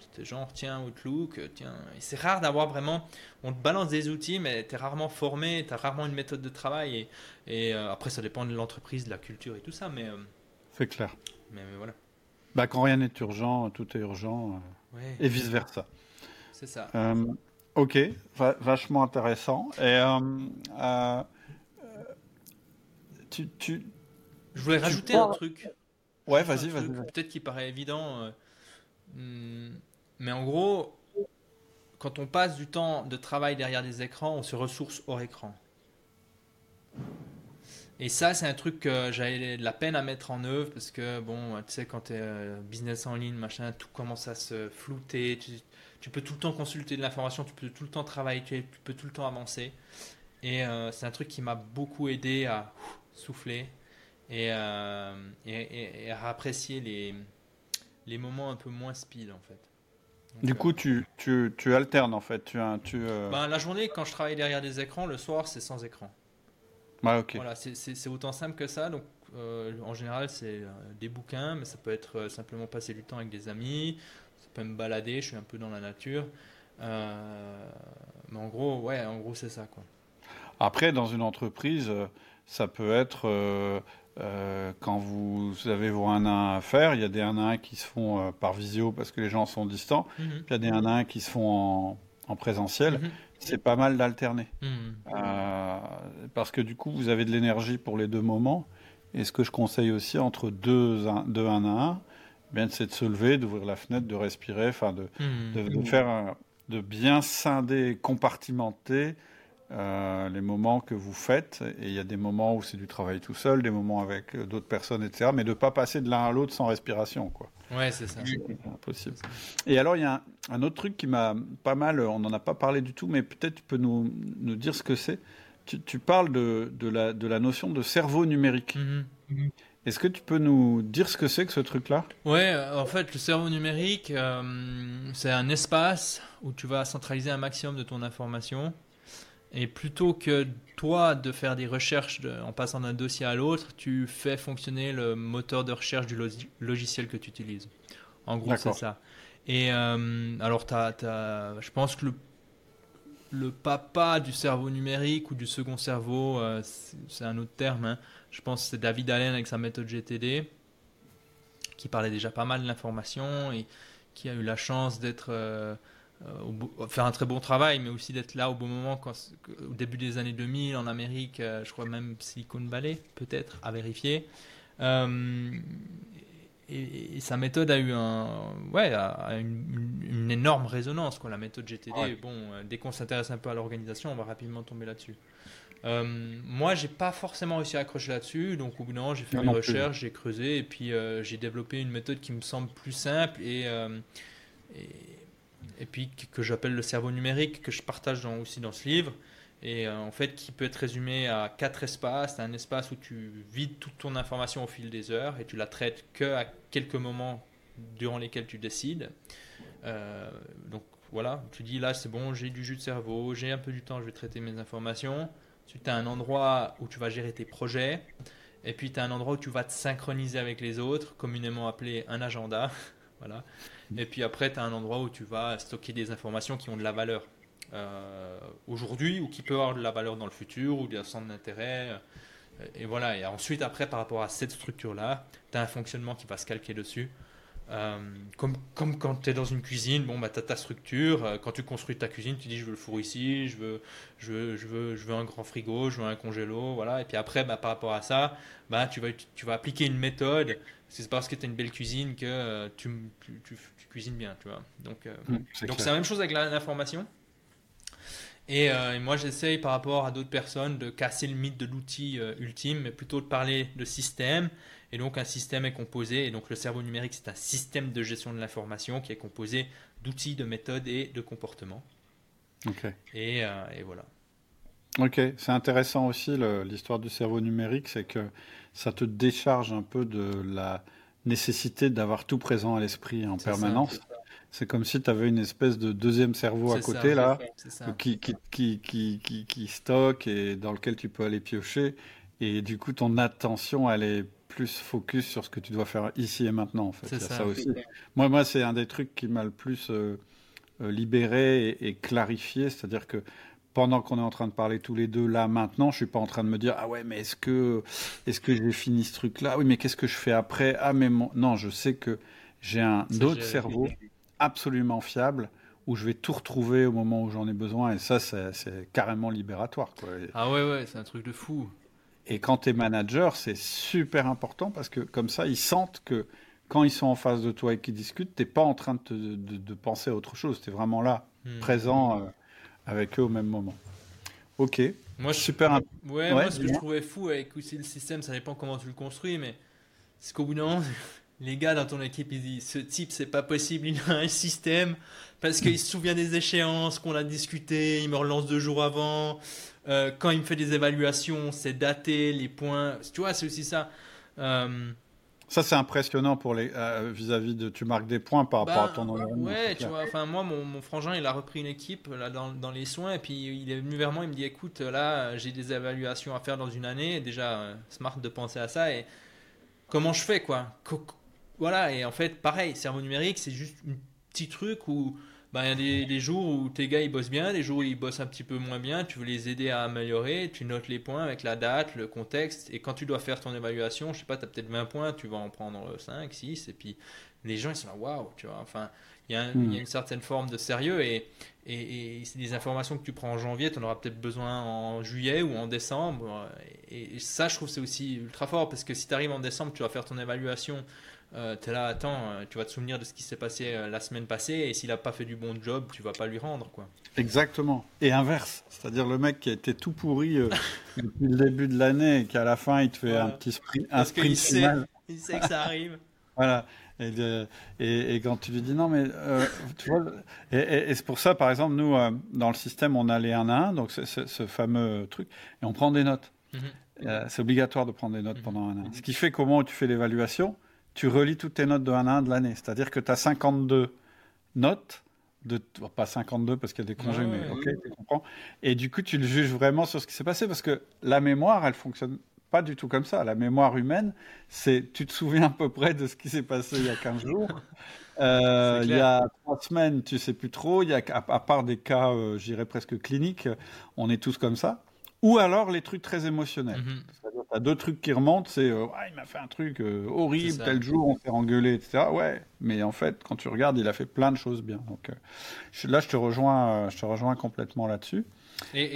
c'était genre, tiens, Outlook, euh, tiens. c'est rare d'avoir vraiment. On te balance des outils, mais tu es rarement formé, tu as rarement une méthode de travail. Et, et après, ça dépend de l'entreprise, de la culture et tout ça, mais. c'est clair. Mais, voilà. Bah, quand rien n'est urgent, tout est urgent et vice-versa. C'est ça. Euh, ok, vachement intéressant. Et euh, euh, tu, tu, Je voulais rajouter un truc. Ouais, vas-y, vas-y. Peut-être qu'il paraît évident, hmm, mais en gros, quand on passe du temps de travail derrière des écrans, on se ressource hors écran. Et ça, c'est un truc que j'avais de la peine à mettre en œuvre parce que, bon, tu sais, quand tu es euh, business en ligne, machin, tout commence à se flouter. Tu, peux tout le temps consulter de l'information, tu peux tout le temps travailler, tu, peux tout le temps avancer. Et euh, c'est un truc qui m'a beaucoup aidé à souffler euh, et, et, à apprécier les, les moments un peu moins speed, en fait. du coup, tu, tu, tu, alternes, en fait. Tu, tu, ben, la journée, quand je travaille derrière des écrans, le soir, c'est sans écran. Voilà, c'est autant simple que ça. Donc, euh, en général, c'est euh, des bouquins, mais ça peut être euh, simplement passer du temps avec des amis. Ça peut me balader. Je suis un peu dans la nature. mais en gros, ouais, en gros, c'est ça, quoi. Après, dans une entreprise, ça peut être quand vous avez vos 1 à 1 à faire, il y a des 1 à 1 qui se font par visio parce que les gens sont distants. Puis il y a des 1 à 1 qui se font en, en présentiel. Mhm c'est pas mal d'alterner. Hmm. Euh, parce que du coup, vous avez de l'énergie pour les deux moments. Et ce que je conseille aussi entre deux, deux 1 à 1, bien, c'est de se lever, d'ouvrir la fenêtre, de respirer, enfin de, hmm. de, faire de bien scinder, compartimenter euh, les moments que vous faites. Et il y a des moments où c'est du travail tout seul, des moments avec d'autres personnes, etc. Mais de ne pas passer de l'un à l'autre sans respiration. Quoi. Ouais, c'est ça. impossible. Et alors, il y a un, autre truc qui m'a pas mal, on n'en a pas parlé du tout, mais peut-être tu peux nous, nous dire ce que c'est. Tu, parles de, de, la, de la notion de cerveau numérique. Mm-hmm. Est-ce que tu peux nous dire ce que c'est que ce truc-là? Ouais, en fait, le cerveau numérique, euh, c'est un espace où tu vas centraliser un maximum de ton information et plutôt que toi de faire des recherches en passant d'un dossier à l'autre, tu fais fonctionner le moteur de recherche du logiciel que tu utilises. En gros, c'est ça. Et euh, alors, je pense que le, papa du cerveau numérique ou du second cerveau, euh, c'est un autre terme, hein. je pense que c'est David Allen avec sa méthode GTD, qui parlait déjà pas mal de l'information et qui a eu la chance d'être... Euh, faire un très bon travail, mais aussi d'être là au bon moment, quand, au début des années 2000 en Amérique, euh, je crois même Silicon Valley, peut-être, à vérifier. Euh, et, sa méthode a eu un, ouais, une, énorme résonance. Quoi. La méthode GTD, bon, dès qu'on s'intéresse un peu à l'organisation, on va rapidement tomber là-dessus. moi, j'ai pas forcément réussi à accrocher là-dessus, donc au bout d'un moment, j'ai fait mes recherches, j'ai creusé, et puis j'ai développé une méthode qui me semble plus simple et, et et puis que j'appelle le cerveau numérique, que je partage aussi dans ce livre. et en fait qui peut être résumé à quatre espaces. C'est un espace où tu vides toute ton information au fil des heures et tu la traites que à quelques moments durant lesquels tu décides. donc voilà, tu dis là c'est bon, j'ai du jus de cerveau, j'ai un peu du temps, je vais traiter mes informations. Tu as un endroit où tu vas gérer tes projets. Et puis tu as un endroit où tu vas te synchroniser avec les autres, communément appelé un agenda. voilà. Et puis après, tu as un endroit où tu vas stocker des informations qui ont de la valeur euh, aujourd'hui ou qui peuvent avoir de la valeur dans le futur ou des centres d'intérêt. Et voilà. Et ensuite, après, par rapport à cette structure-là, tu as un fonctionnement qui va se calquer dessus. Euh, comme, comme quand tu es dans une cuisine, bon, bah, tu as ta structure. Euh, quand tu construis ta cuisine, tu dis je veux le four ici, je veux, je veux, je veux, je veux un grand frigo, je veux un congélo. Voilà. Et puis après, bah, par rapport à ça, bah, tu, vas, tu vas appliquer une méthode. C'est parce que tu as une belle cuisine que euh, tu, tu, cuisines bien. Tu vois. Donc, mmh, donc c'est la même chose avec l'information. Et, et, moi, j'essaye par rapport à d'autres personnes de casser le mythe de l'outil ultime, mais plutôt de parler de système et donc un système est composé, et donc le cerveau numérique c'est un système de gestion de l'information qui est composé d'outils, de méthodes et de comportements. Ok. Et, euh, et voilà. Ok, c'est intéressant aussi l'histoire du cerveau numérique, c'est que ça te décharge un peu de la nécessité d'avoir tout présent à l'esprit en permanence. C'est comme si tu avais une espèce de deuxième cerveau à côté là, qui, qui, qui, qui, qui, stocke et dans lequel tu peux aller piocher. Et du coup, ton attention, elle est plus focus sur ce que tu dois faire ici et maintenant. En fait. C'est ça. aussi. Moi, moi c'est un des trucs qui m'a le plus euh, euh, libéré et, clarifié. C'est-à-dire que pendant qu'on est en train de parler tous les deux là maintenant, je suis pas en train de me dire ah ouais mais est-ce que est-ce que j'ai fini ce truc là Oui mais qu'est-ce que je fais après? Ah mais non, je sais que j'ai un autre cerveau absolument fiable où je vais tout retrouver au moment où j'en ai besoin et ça c'est carrément libératoire quoi. Ah ouais ouais, c'est un truc de fou. Et quand tu es manager, c'est super important parce que comme ça, ils sentent que quand ils sont en face de toi et qu'ils discutent, tu n'es pas en train de, de, penser à autre chose. Tu es vraiment là, hmm. présent euh, avec eux au même moment. Ok. Moi, je, super. Ouais, moi, ce que je trouvais fou avec aussi le système, ça dépend comment tu le construis, mais c'est qu'au bout d'un moment, les gars dans ton équipe, ils disent ce type, c'est pas possible, il a un système parce qu'il se souvient des échéances qu'on a discuté, il me relance deux jours avant. Euh, quand il me fait des évaluations, c'est daté, les points. Tu vois, c'est aussi ça. Euh, ça, c'est impressionnant pour les euh, vis-à-vis de tu marques des points par rapport à ton bah, environnement. Ouais, tu vois. Enfin, moi, mon, mon, frangin, il a repris une équipe là dans, dans, les soins et puis il est venu vers moi. Il me dit, écoute, là, j'ai des évaluations à faire dans une année. Déjà, smart de penser à ça et comment je fais quoi? Voilà. Et en fait, pareil, cerveau numérique, c'est juste un petit truc où bah, il y a des, jours où tes gars ils bossent bien, des jours où ils bossent un petit peu moins bien, tu veux les aider à améliorer, tu notes les points avec la date, le contexte, et quand tu dois faire ton évaluation, je sais pas, tu as peut-être 20 points, tu vas en prendre 5, 6, et puis les gens ils sont là, waouh, tu vois, enfin, il y, a hmm. une certaine forme de sérieux, et, et, c'est des informations que tu prends en janvier, tu en auras peut-être besoin en juillet ou en décembre, et, et ça je trouve c'est aussi ultra fort, parce que si tu arrives en décembre, tu vas faire ton évaluation euh, tu es là, attends, euh, tu vas te souvenir de ce qui s'est passé euh, la semaine passée et s'il n'a pas fait du bon job, tu vas pas lui rendre. quoi. Exactement. Et inverse, c'est-à-dire le mec qui a été tout pourri depuis le début de l'année et qu'à la fin il te fait un petit sprint, un sprint final. Sait, il sait que ça arrive. voilà. Et, et, et, quand tu lui dis non, mais tu vois, et, c'est pour ça, par exemple, nous, dans le système, on a les 1 à 1, donc c'est ce fameux truc, et on prend des notes. Mhm. c'est obligatoire de prendre des notes mhm. pendant un an. Ce qui fait comment tu fais l'évaluation, tu relis toutes tes notes de 1 à 1 de l'année. C'est-à-dire que tu as 52 notes, de, pas 52 parce qu'il y a des congés, mais ok, tu comprends. Et du coup, tu le juges vraiment sur ce qui s'est passé parce que la mémoire, elle fonctionne pas du tout comme ça. La mémoire humaine, c'est tu te souviens à peu près de ce qui s'est passé il y a 15 jours. Euh, il y a trois semaines, tu sais plus trop. Il y a, à, part des cas, euh, j'irais presque cliniques, on est tous comme ça. Ou alors les trucs très émotionnels. Mhm. C'est-à-dire, tu as deux trucs qui remontent, c'est euh, il m'a fait un truc euh, horrible, tel jour, on s'est engueulé, etc. Ouais, mais en fait, quand tu regardes, il a fait plein de choses bien. Donc euh, là, je te rejoins, je te rejoins complètement là-dessus. Et,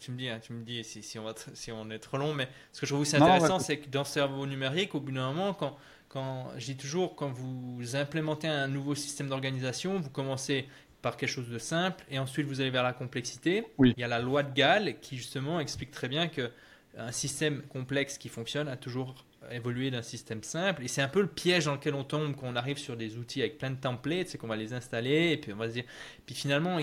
tu me dis, hein, tu me dis si, si, on va si on est trop long, mais ce que je trouve aussi intéressant, c'est que dans le cerveau numérique, au bout d'un moment, quand, quand je dis toujours, quand vous implémentez un nouveau système d'organisation, vous commencez par quelque chose de simple et ensuite vous allez vers la complexité. Oui. Il y a la loi de Gall qui justement explique très bien que un système complexe qui fonctionne a toujours évolué d'un système simple. Et c'est un peu le piège dans lequel on tombe quand on arrive sur des outils avec plein de templates, c'est qu'on va les installer et puis on va se dire. Puis finalement,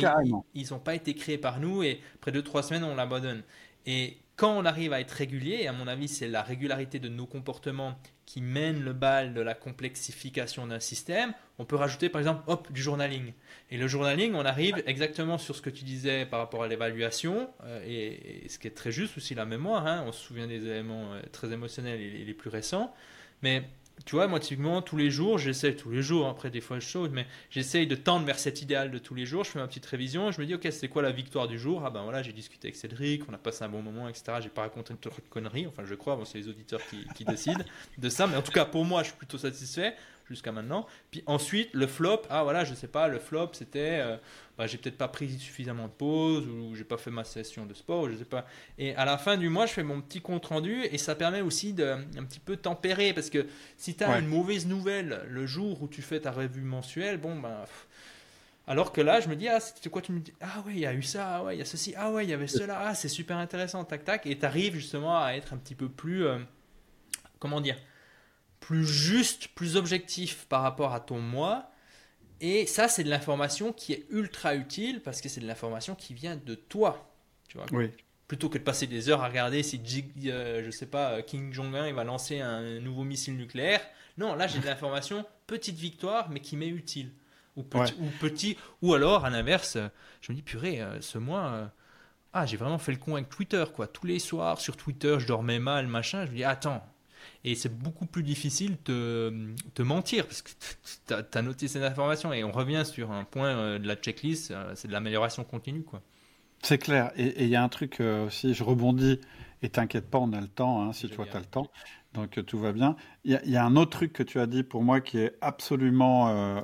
ils n'ont pas été créés par nous et après deux trois semaines, on l'abandonne. Et quand on arrive à être régulier, et à mon avis, c'est la régularité de nos comportements qui mène le bal de la complexification d'un système, on peut rajouter par exemple hop, du journaling. Et le journaling, on arrive exactement sur ce que tu disais par rapport à l'évaluation, euh, et, ce qui est très juste aussi la mémoire, hein. on se souvient des éléments euh, très émotionnels et les plus récents, mais tu vois, moi, typiquement, tous les jours, j'essaie, tous les jours, après des fois je saute, mais j'essaye de tendre vers cet idéal de tous les jours. Je fais ma petite révision, je me dis, ok, c'est quoi la victoire du jour? Ah ben voilà, j'ai discuté avec Cédric, on a passé un bon moment, etc. J'ai pas raconté une connerie, enfin, je crois, bon, c'est les auditeurs qui, qui décident de ça, mais en tout cas, pour moi, je suis plutôt satisfait jusqu'à maintenant. Puis ensuite, le flop, ah voilà, je sais pas, le flop, c'était, euh, bah, j'ai peut-être pas pris suffisamment de pause ou j'ai pas fait ma session de sport, je sais pas. Et à la fin du mois, je fais mon petit compte rendu et ça permet aussi de un petit peu tempérer parce que si tu as une mauvaise nouvelle le jour où tu fais ta revue mensuelle, bon ben. alors que là, je me dis, ah, c'était quoi Tu me dis, ah ouais, il y a eu ça, ah ouais, il y a ceci, ah ouais, il y avait cela, ah, c'est super intéressant, tac, tac. Et tu arrives justement à être un petit peu plus, euh, comment dire, plus juste, plus objectif par rapport à ton moi. Et ça, c'est de l'information qui est ultra utile parce que c'est de l'information qui vient de toi. Tu vois oui. Plutôt que de passer des heures à regarder si, euh, je sais pas, King Jong-un il va lancer un nouveau missile nucléaire. Non, là, j'ai de l'information, petite victoire, mais qui m'est utile. Ou petit, ou petit, ou alors, à l'inverse, je me dis, purée, euh, ce mois, euh, ah, j'ai vraiment fait le con avec Twitter, quoi. Tous les soirs, sur Twitter, je dormais mal, machin. Je me dis, attends, et c'est beaucoup plus difficile de te mentir parce que tu as, noté ces informations. Et on revient sur un point euh, de la checklist, euh, c'est de l'amélioration continue. quoi. C'est clair. Et il y a un truc euh, aussi, je rebondis, et t'inquiète pas, on a le temps, hein, si toi tu as le temps. Donc tout va bien. Il y, a un autre truc que tu as dit pour moi qui est absolument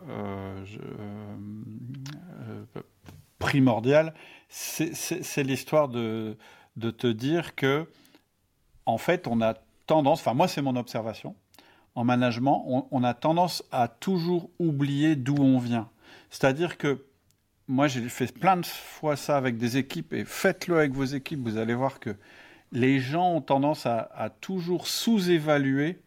primordial. C'est l'histoire de, de te dire que, en fait, on a tendance, enfin moi c'est mon observation, en management, on, a tendance à toujours oublier d'où on vient. C'est-à-dire que moi j'ai fait plein de fois ça avec des équipes et faites-le avec vos équipes, vous allez voir que les gens ont tendance à, toujours sous-évaluer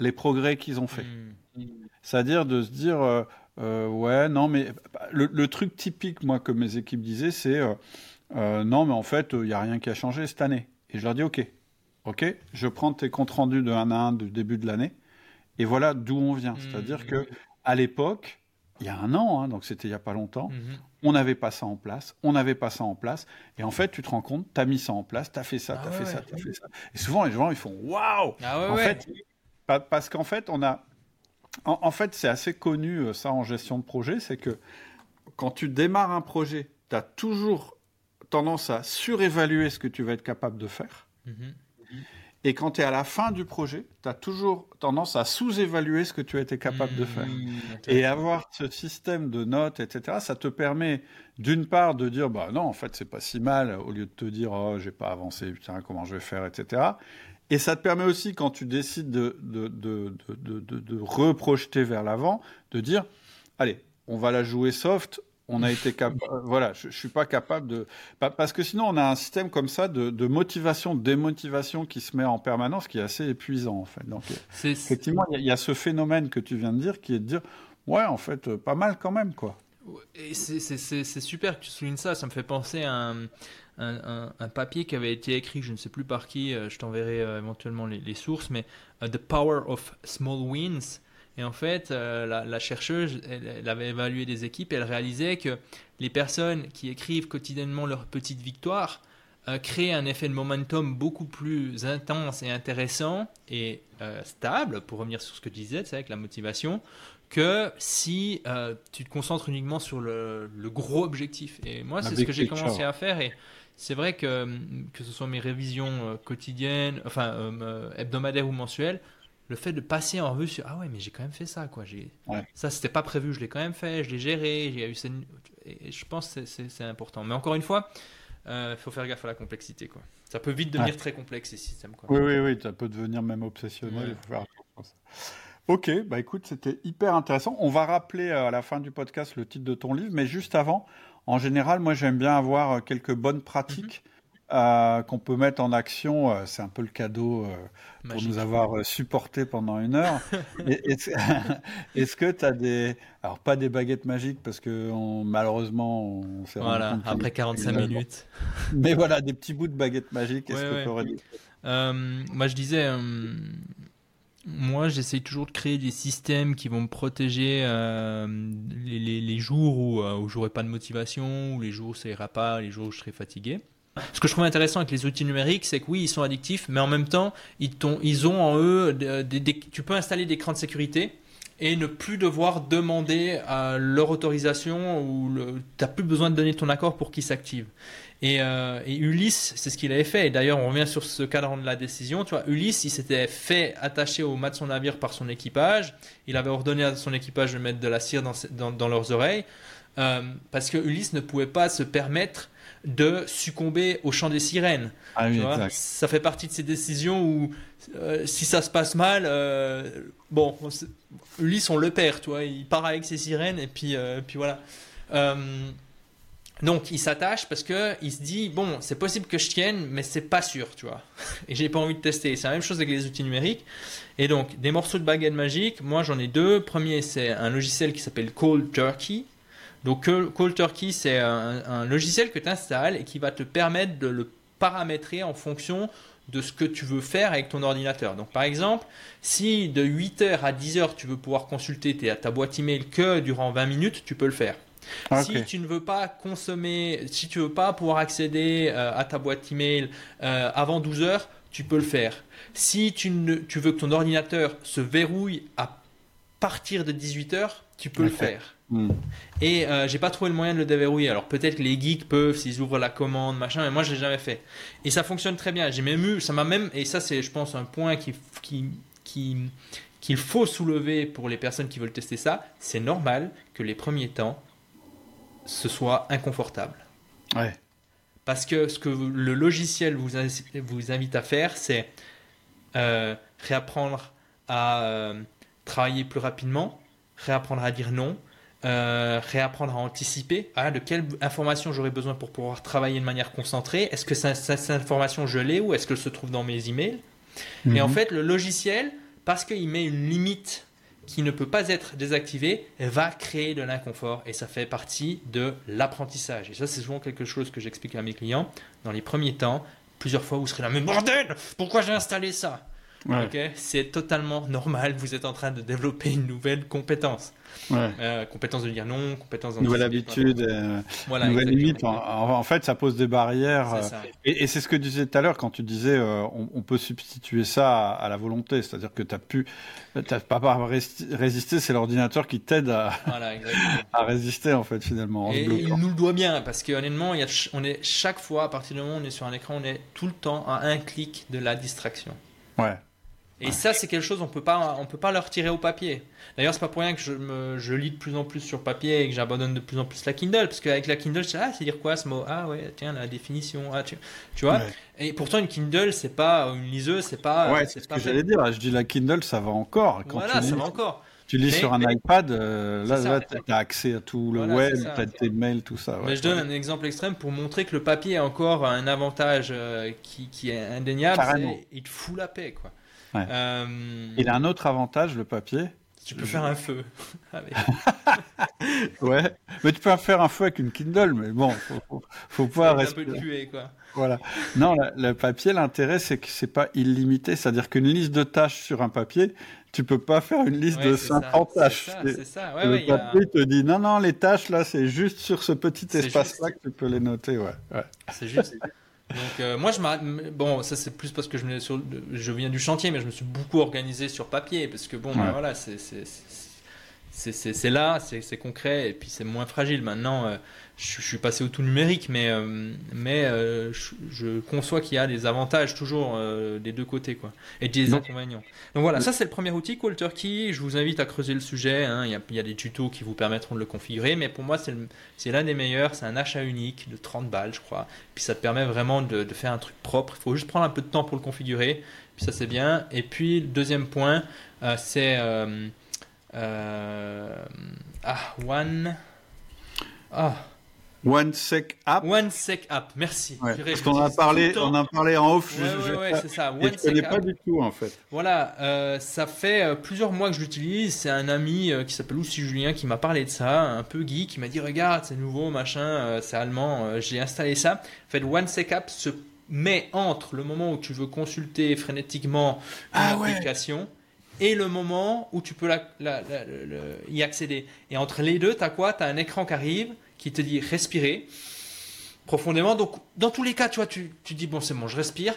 les progrès qu'ils ont faits. Mmh. C'est-à-dire de se dire, euh, euh, ouais, non, mais le, truc typique, moi, que mes équipes disaient, c'est, euh, non, mais en fait, il n'y a rien qui a changé cette année. Et je leur dis, ok, OK, je prends tes comptes rendus de 1 à 1 du début de l'année, et voilà d'où on vient. Mmh. C'est-à-dire que à l'époque, il y a un an, hein, donc c'était il n'y a pas longtemps, mmh. on n'avait pas ça en place, on n'avait pas ça en place, et en fait, tu te rends compte, tu as mis ça en place, tu as fait ça, tu as fait ça, tu as fait ça. Et souvent, les gens, ils font Waouh ah En fait, parce qu'en fait, on a. En, fait, c'est assez connu, euh, ça, en gestion de projet, c'est que quand tu démarres un projet, tu as toujours tendance à surévaluer ce que tu vas être capable de faire. Mmh. Et quand tu es à la fin du projet, tu as toujours tendance à sous-évaluer ce que tu as été capable de faire. Mmh, et avoir ce système de notes, etc., ça te permet d'une part de dire, bah non, en fait, c'est pas si mal, au lieu de te dire, oh, j'ai pas avancé, putain, comment je vais faire, etc. Et ça te permet aussi, quand tu décides de, de, de, de, de reprojeter vers l'avant, de dire, allez, on va la jouer soft, on a été capable. Euh, voilà, je, ne suis pas capable de. Parce que sinon, on a un système comme ça de, motivation, de démotivation qui se met en permanence, qui est assez épuisant en fait. Donc, effectivement, il y, a ce phénomène que tu viens de dire, qui est de dire, ouais, en fait, euh, pas mal quand même, quoi. Et c'est super que tu soulignes ça. Ça me fait penser à un, papier qui avait été écrit, je ne sais plus par qui. Euh, je t'enverrai éventuellement les, sources, mais The Power of Small Wins et en fait, euh, la, chercheuse, elle, avait évalué des équipes et elle réalisait que les personnes qui écrivent quotidiennement leurs petites victoires euh, créent un effet de momentum beaucoup plus intense et intéressant et euh, stable, pour revenir sur ce que tu disais, c'est avec la motivation, que si tu te concentres uniquement sur le, gros objectif. Et moi, c'est ce que j'ai commencé à faire. Et c'est vrai que, que ce soit mes révisions quotidiennes, enfin hebdomadaires ou mensuelles, le fait de passer en revue sur ah ouais mais j'ai quand même fait ça quoi. J'ai ça c'était pas prévu je l'ai quand même fait je l'ai géré j'ai eu et je pense que c'est important. Mais encore une fois il euh, faut faire gaffe à la complexité quoi. Ça peut vite devenir très complexe ces systèmes quoi. Oui oui oui ça peut devenir même obsessionnel faut faire Ok, bah écoute, c'était hyper intéressant. On va rappeler euh, à la fin du podcast le titre de ton livre, mais juste avant, en général, moi j'aime bien avoir euh, quelques bonnes pratiques euh, qu'on peut mettre en action. Euh, c'est un peu le cadeau pour nous avoir supporté pendant une heure. Est-ce que tu as des. Alors, pas des baguettes magiques parce que malheureusement, on s'est Voilà, après 45 minutes. Mais voilà, des petits bouts de baguettes magiques. Est-ce que tu aurais dit Moi, je disais moi, j'essaye toujours de créer des systèmes qui vont me protéger euh, les, jours où, euh, où j'aurai pas de motivation, ou les jours où ça ira pas, les jours où je serai fatigué. Ce que je trouve intéressant avec les outils numériques, c'est que oui, ils sont addictifs, mais en même temps, ils, ils ont en eux, tu peux installer des crans de sécurité et ne plus devoir demander leur autorisation ou tu n'as plus besoin de donner ton accord pour qu'ils s'activent. Euh, et, Ulysse, c'est ce qu'il avait fait. Et d'ailleurs, on revient sur ce cadre de la décision. Tu vois, Ulysse, il s'était fait attacher au mât de son navire par son équipage. Il avait ordonné à son équipage de mettre de la cire dans, dans, leurs oreilles. Euh, parce que Ulysse ne pouvait pas se permettre de succomber au chant des sirènes. Ah ça fait partie de ces décisions où euh, si ça se passe mal, bon, Ulysse on le perd, tu vois, il part avec ses sirènes et puis, puis voilà. Donc il s'attache parce que il se dit bon c'est possible que je tienne mais c'est pas sûr tu vois. Et j'ai pas envie de tester. C'est la même chose avec les outils numériques. Et donc des morceaux de baguette magique. Moi j'en ai deux. Premier c'est un logiciel qui s'appelle Cold Turkey donc Cold Turkey c'est un, logiciel que tu installes et qui va te permettre de le paramétrer en fonction de ce que tu veux faire avec ton ordinateur. Donc par exemple, si de 8h à 10h tu veux pouvoir consulter ta boîte email que durant 20 minutes, tu peux le faire. Si tu ne veux pas consommer, si tu veux pas pouvoir accéder euh, à ta boîte email euh, avant 12 heures, tu peux le faire. Si tu, ne, tu veux que ton ordinateur se verrouille à partir de 18 heures, tu peux le faire. Hmm. Et euh, j'ai pas trouvé le moyen de le déverrouiller. Alors peut-être que les geeks peuvent s'ils ouvrent la commande, machin, mais moi je l'ai jamais fait. Et ça fonctionne très bien. J'ai même eu, ça m'a même, et ça c'est je pense un point qui, qui, qui qu'il faut soulever pour les personnes qui veulent tester ça, c'est normal que les premiers temps, ce soit inconfortable. Ouais. Parce que ce que le logiciel vous, vous invite à faire, c'est euh, réapprendre à euh, travailler plus rapidement, réapprendre à dire non, euh, réapprendre à anticiper ah, de quelle information j'aurais besoin pour pouvoir travailler de manière concentrée. Est-ce que cette, information je l'ai ou est-ce qu'elle se trouve dans mes emails Et en mhm. fait, le logiciel, parce qu'il met une limite qui ne peut pas être désactivé va créer de l'inconfort et ça fait partie de l'apprentissage. Et ça, c'est souvent quelque chose que j'explique à mes clients. Dans les premiers temps, plusieurs fois, vous serez là, mais bordel, pourquoi j'ai installé ça? C'est totalement normal, vous êtes en train de développer une nouvelle compétence. Euh, compétence de dire non, compétence Nouvelle habitude, euh, nouvelle limite. En, fait, ça pose des barrières. Euh, et, c'est ce que tu disais tout à l'heure quand tu disais on, peut substituer ça à, la volonté. C'est-à-dire que tu n'as pu. T'as pas résister, c'est l'ordinateur qui t'aide à, à, résister en fait finalement. et il nous le doit bien parce qu'honnêtement, on est chaque fois à partir du moment où on est sur un écran, on est tout le temps à un clic de la distraction. Ouais. Et ça, c'est quelque chose on peut pas, on peut pas le retirer au papier. D'ailleurs, c'est pas pour rien que je, me, je lis de plus en plus sur papier et que j'abandonne de plus en plus la Kindle, parce qu'avec la Kindle, je sais ah, c'est dire quoi ce mot? Ah ouais, tiens la définition. Ah tu, tu vois? Et pourtant, une Kindle, c'est pas une liseuse, c'est pas. Ouais, c'est ce que j'allais dire. Je dis la Kindle, ça va encore. Quand voilà, ça va encore. Tu lis sur un iPad, euh, là, tu as accès à tout le web, tu as tes mails, tout ça. Mais je donne un exemple extrême pour montrer que le papier a encore un avantage euh, qui, qui, est indéniable. Il te fout la paix, quoi. Euh, il a un autre avantage, le papier. Tu peux faire un feu. ouais, mais tu peux faire un feu avec une Kindle, mais bon, faut, faut, faut pas rester. Un peu de quoi. Voilà. Non, le papier, l'intérêt, c'est que c'est pas illimité. C'est-à-dire qu'une liste de tâches sur un papier, tu peux pas faire une liste de 50 tâches. C'est ça, ouais, le papier te dit non, non, les tâches là, c'est juste sur ce petit espace-là que tu peux les noter. Ouais. ouais. C'est juste. Donc euh, moi je bon ça c'est plus parce que je, je viens du chantier mais je me suis beaucoup organisé sur papier parce que bon ben, voilà c'est c'est là, c'est concret et puis c'est moins fragile. Maintenant, euh, je, suis passé au tout numérique, mais, euh, mais euh, je, conçois qu'il y a des avantages toujours des deux côtés quoi, et des inconvénients. Donc voilà, ça c'est le premier outil, Call Turkey. Je vous invite à creuser le sujet. Hein. Il, y a, il, y a, des tutos qui vous permettront de le configurer, mais pour moi c'est l'un des meilleurs. C'est un achat unique de 30 balles, je crois. Puis ça te permet vraiment de, de faire un truc propre. Il faut juste prendre un peu de temps pour le configurer. Puis ça c'est bien. Et puis le deuxième point, c'est euh, ah, One. Ah. OneSec App. OneSec App, merci. Ouais, parce qu'on a parlé, on a parlé en off. Ouais, je, ouais, je- ça. je OneSec connais App. pas du tout en fait. Voilà, euh, ça fait euh, plusieurs mois que je l'utilise. C'est un ami euh, qui s'appelle aussi Julien qui m'a parlé de ça, un peu geek, qui m'a dit regarde, c'est nouveau, machin, c'est allemand. J'ai installé ça. En fait, OneSecApp se met entre le moment où tu veux consulter frénétiquement une Ah application et le moment où tu peux la- la- la- le- le- y accéder. Et entre les deux, tu as quoi? Tu as un écran qui arrive qui te dit respirer profondément. Donc, dans tous les cas, tu vois, tu, tu dis bon, c'est bon, je respire.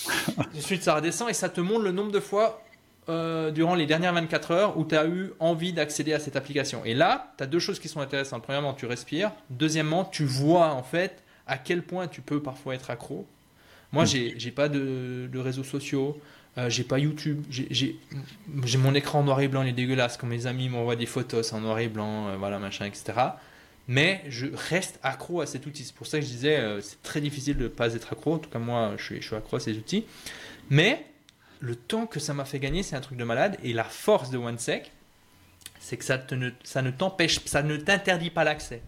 Ensuite, ça redescend et ça te montre le nombre de fois euh, durant les dernières 24 heures où tu as eu envie d'accéder à cette application. Et là, tu as deux choses qui sont intéressantes. Premièrement, tu respires. Deuxièmement, tu vois en fait à quel point tu peux parfois être accro. Moi, j'ai j'ai pas de, de réseaux sociaux. Euh, j'ai pas YouTube, j'ai- j'ai j'ai mon écran en noir et blanc, il est dégueulasse. Quand mes amis m'envoient des photos c'est en noir et blanc, euh, voilà, machin, etc. Mais je reste accro à cet outil. C'est pour ça que je disais, euh, c'est très difficile de ne pas être accro. En tout cas, moi, je suis, je suis accro à ces outils. Mais le temps que ça m'a fait gagner, c'est un truc de malade. Et la force de OneSec, c'est que ça, te ne, ça ne t'empêche, ça ne t'interdit pas l'accès.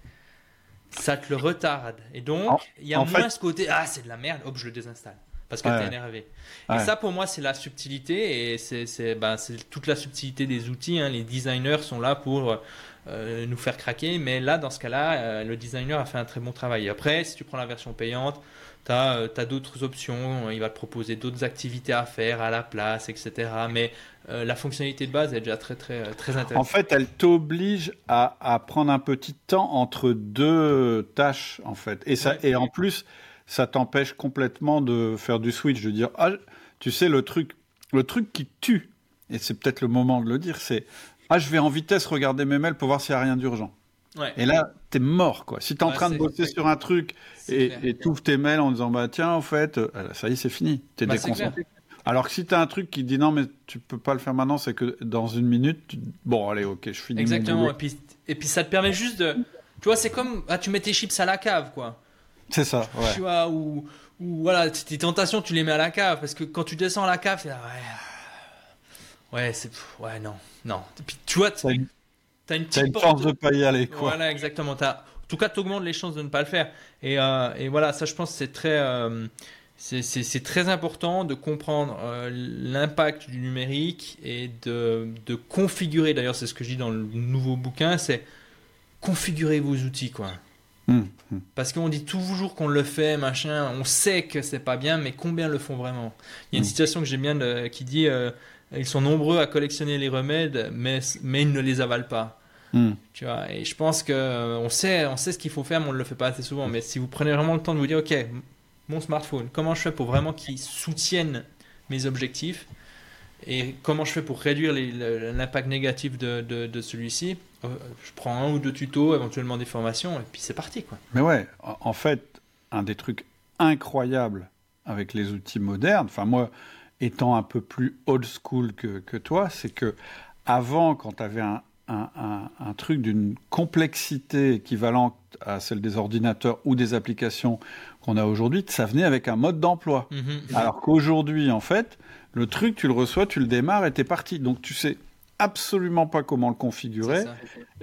Ça te le retarde. Et donc, il y a en moins fait- ce côté, ah, c'est de la merde, hop, je le désinstalle. Parce que Ouais, t'es énervé. Ouais. Et ça, pour moi, c'est la subtilité et c'est c'est- ben, c'est toute la subtilité des outils. hein. Les designers sont là pour euh, nous faire craquer, mais là, dans ce cas-là, euh, le designer a fait un très bon travail. Après, si tu prends la version payante, tu as, d'autres options. Il va te proposer d'autres activités à faire à la place, etc. Mais euh, la fonctionnalité de base est déjà très, très, très En intéressante. fait, elle t'oblige à, à prendre un petit temps entre deux tâches, en fait. Et, ça, Ouais. et en plus, ça t'empêche complètement de faire du switch, de dire, ah, tu sais, le truc, le truc qui tue, et c'est peut-être le moment de le dire, c'est, ah, je vais en vitesse regarder mes mails pour voir s'il n'y a rien d'urgent. Ouais, Et là, t'es mort, quoi. Si t'es en Ouais, train de bosser sur un truc et t'ouvres tes mails en disant, bah, tiens, en fait, euh, ça y est, c'est fini. T'es Bah, déconcentré. Alors que si t'as un truc qui dit, non, mais tu peux pas le faire maintenant, c'est que dans une minute, tu- bon, allez, ok, je finis. Exactement. Et puis, et puis, ça te permet juste de. Tu vois, c'est comme. Ah, tu mets tes chips à la cave, quoi. C'est ça, ouais. Tu vois, ou, ou voilà, tes tentations, tu les mets à la cave. Parce que quand tu descends à la cave, c'est là, ouais. Ouais, c'est. Ouais, non, non. Et puis, tu vois, T'as une, t'as une chance de pas y aller, quoi. Voilà, exactement. T'as- En tout cas, tu augmentes les chances de ne pas le faire. Et, euh, et voilà, ça, je pense, c'est très, euh, c'est- très important de comprendre euh, l'impact du numérique et de, de configurer. D'ailleurs, c'est ce que je dis dans le nouveau bouquin, c'est configurer vos outils, quoi. Hum, hum. Parce qu'on dit toujours qu'on le fait, machin, on sait que c'est pas bien, mais combien le font vraiment? Il y a une Mm. citation que j'aime bien de- qui dit euh, Ils sont nombreux à collectionner les remèdes, mais, mais ils ne les avalent pas. Hum. Tu vois, et je pense que euh, on sait, on sait ce qu'il faut faire, mais on ne le fait pas assez souvent. Mais si vous prenez vraiment le temps de vous dire, ok, mon smartphone, comment je fais pour vraiment qu'il soutienne mes objectifs et comment je fais pour réduire l'impact négatif de, de- de celui-ci, euh, je prends un ou deux tutos, éventuellement des formations, et puis c'est parti, quoi. Mais ouais, en fait, un des trucs incroyables avec les outils modernes, enfin moi, étant un peu plus old school que, que toi, c'est que avant, quand tu avais un, un- un- un truc d'une complexité équivalente à celle des ordinateurs ou des applications qu'on a aujourd'hui, ça venait avec un mode d'emploi. Mhm. Alors qu'aujourd'hui, en fait, le truc, tu le reçois, tu le démarres et t'es parti. Donc tu sais absolument pas comment le configurer.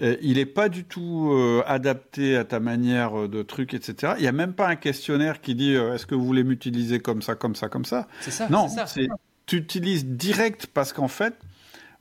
Euh, il n'est pas du tout euh, adapté à ta manière euh, de truc, etc. Il n'y a même pas un questionnaire qui dit euh, est-ce que vous voulez m'utiliser comme ça, comme ça, comme ça? C'est ça. non, c'est ça. c'est tu utilises direct parce qu'en fait,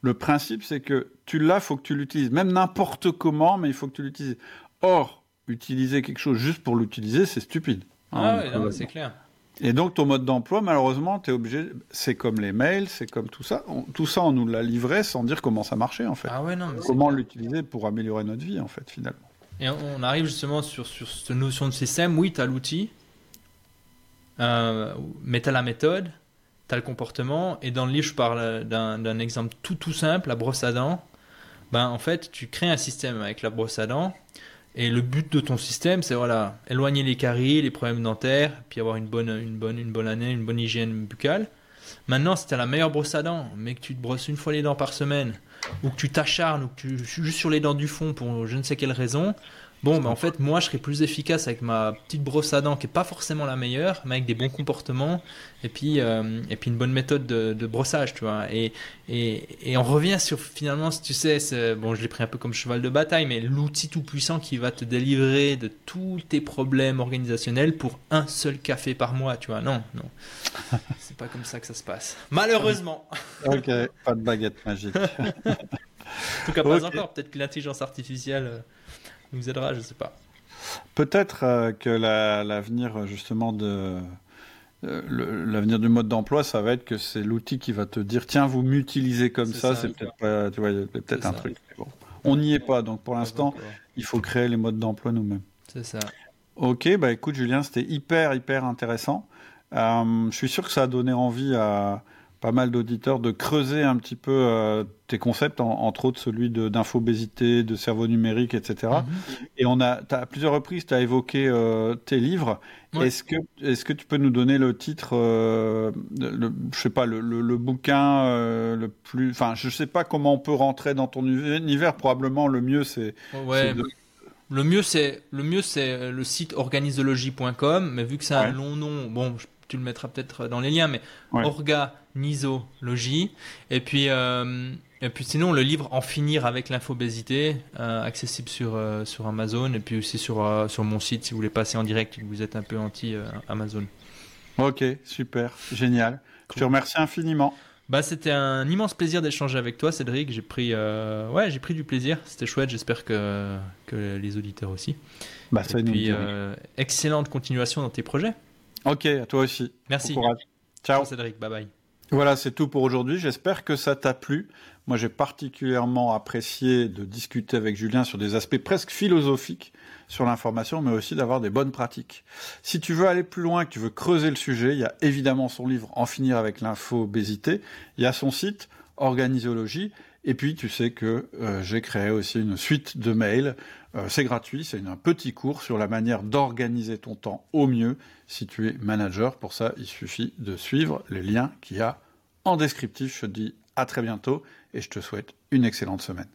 le principe c'est que tu l'as, faut que tu l'utilises, même n'importe comment, mais il faut que tu l'utilises. Or, utiliser quelque chose juste pour l'utiliser, c'est stupide. Ah Hein, ouais, c'est clair. Et donc ton mode d'emploi, malheureusement, tu es obligé. C'est comme les mails, c'est comme tout ça. On- tout ça, on nous l'a livré sans dire comment ça marchait en fait. Ah ouais, non, mais c'est comment l'utiliser pour améliorer notre vie en fait finalement. Et on arrive justement sur, sur cette notion de système. Oui, tu as l'outil, euh, mais tu as la méthode, tu as le comportement. Et dans le livre, je parle d'un d'un exemple tout tout simple, la brosse à dents. Ben, en fait, tu crées un système avec la brosse à dents. Et le but de ton système, c'est voilà, éloigner les caries, les problèmes dentaires, puis avoir une bonne, une bonne, une bonne année, une bonne hygiène buccale. Maintenant, si tu as la meilleure brosse à dents, mais que tu te brosses une fois les dents par semaine, ou que tu t'acharnes, ou que tu juste sur les dents du fond pour je ne sais quelle raison, Bon, mais en fait, moi, je serais plus efficace avec ma petite brosse à dents qui est pas forcément la meilleure, mais avec des bons comportements et puis, euh, et puis une bonne méthode de, de brossage, tu vois. Et, et, et, on revient sur finalement, tu sais, bon, je l'ai pris un peu comme cheval de bataille, mais l'outil tout puissant qui va te délivrer de tous tes problèmes organisationnels pour un seul café par mois, tu vois. Non, non. C'est pas comme ça que ça se passe. Malheureusement. ok, pas de baguette magique. en tout cas, pas encore. Peut-être que l'intelligence artificielle euh, nous aidera, je sais pas. Peut-être euh, que l'avenir justement de euh, l'avenir du mode d'emploi, ça va être que c'est l'outil qui va te dire tiens vous m'utilisez comme ça, c'est peut-être pas, tu vois, peut-être un truc. Bon. On n'y est pas, donc pour l'instant, il faut créer les modes d'emploi nous-mêmes. C'est ça. Ok, bah écoute Julien, c'était hyper hyper intéressant. Euh, je suis sûr que ça a donné envie à pas mal d'auditeurs de creuser un petit peu euh, tes concepts, entre autres celui d'infobésité, de, cerveau numérique, etc. Mhm. Et on a, à plusieurs reprises, tu as évoqué euh, tes livres. Est-ce que, est que tu peux nous donner le titre, euh, le, je sais pas, le, le, bouquin euh, le plus, enfin, je sais pas comment on peut rentrer dans ton univers. Probablement, le mieux c'est. Ouais. Le mieux c'est le mieux c'est le site organisologie.com, mais vu que c'est un long nom, bon, tu le mettras peut-être dans les liens, mais orga Nisologie. Et puis, euh, et puis sinon, le livre En finir avec l'infobésité, euh, accessible sur, euh, sur Amazon et puis aussi sur, sur mon site si vous voulez passer en direct et que vous êtes un peu anti-Amazon. ok, super, génial. Je te remercie infiniment. Bah, c'était un immense plaisir d'échanger avec toi, Cédric. J'ai pris, ouais, j'ai pris du plaisir. C'était chouette. J'espère que, que les auditeurs aussi. Bah, ça et puis, excellente continuation dans tes projets. Ok, à toi aussi. Merci. Bon courage. Ciao. Ciao, Cédric. Bye bye. Voilà, c'est tout pour aujourd'hui. J'espère que ça t'a plu. Moi, j'ai particulièrement apprécié de discuter avec Julien sur des aspects presque philosophiques sur l'information, mais aussi d'avoir des bonnes pratiques. Si tu veux aller plus loin, que tu veux creuser le sujet, il y a évidemment son livre En finir avec l'info-obésité. Il y a son site Organisologie. Et puis, tu sais que euh, j'ai créé aussi une suite de mails. Euh, c'est gratuit, c'est un petit cours sur la manière d'organiser ton temps au mieux si tu es manager. Pour ça, il suffit de suivre les liens qu'il y a en descriptif. Je te dis à très bientôt et je te souhaite une excellente semaine.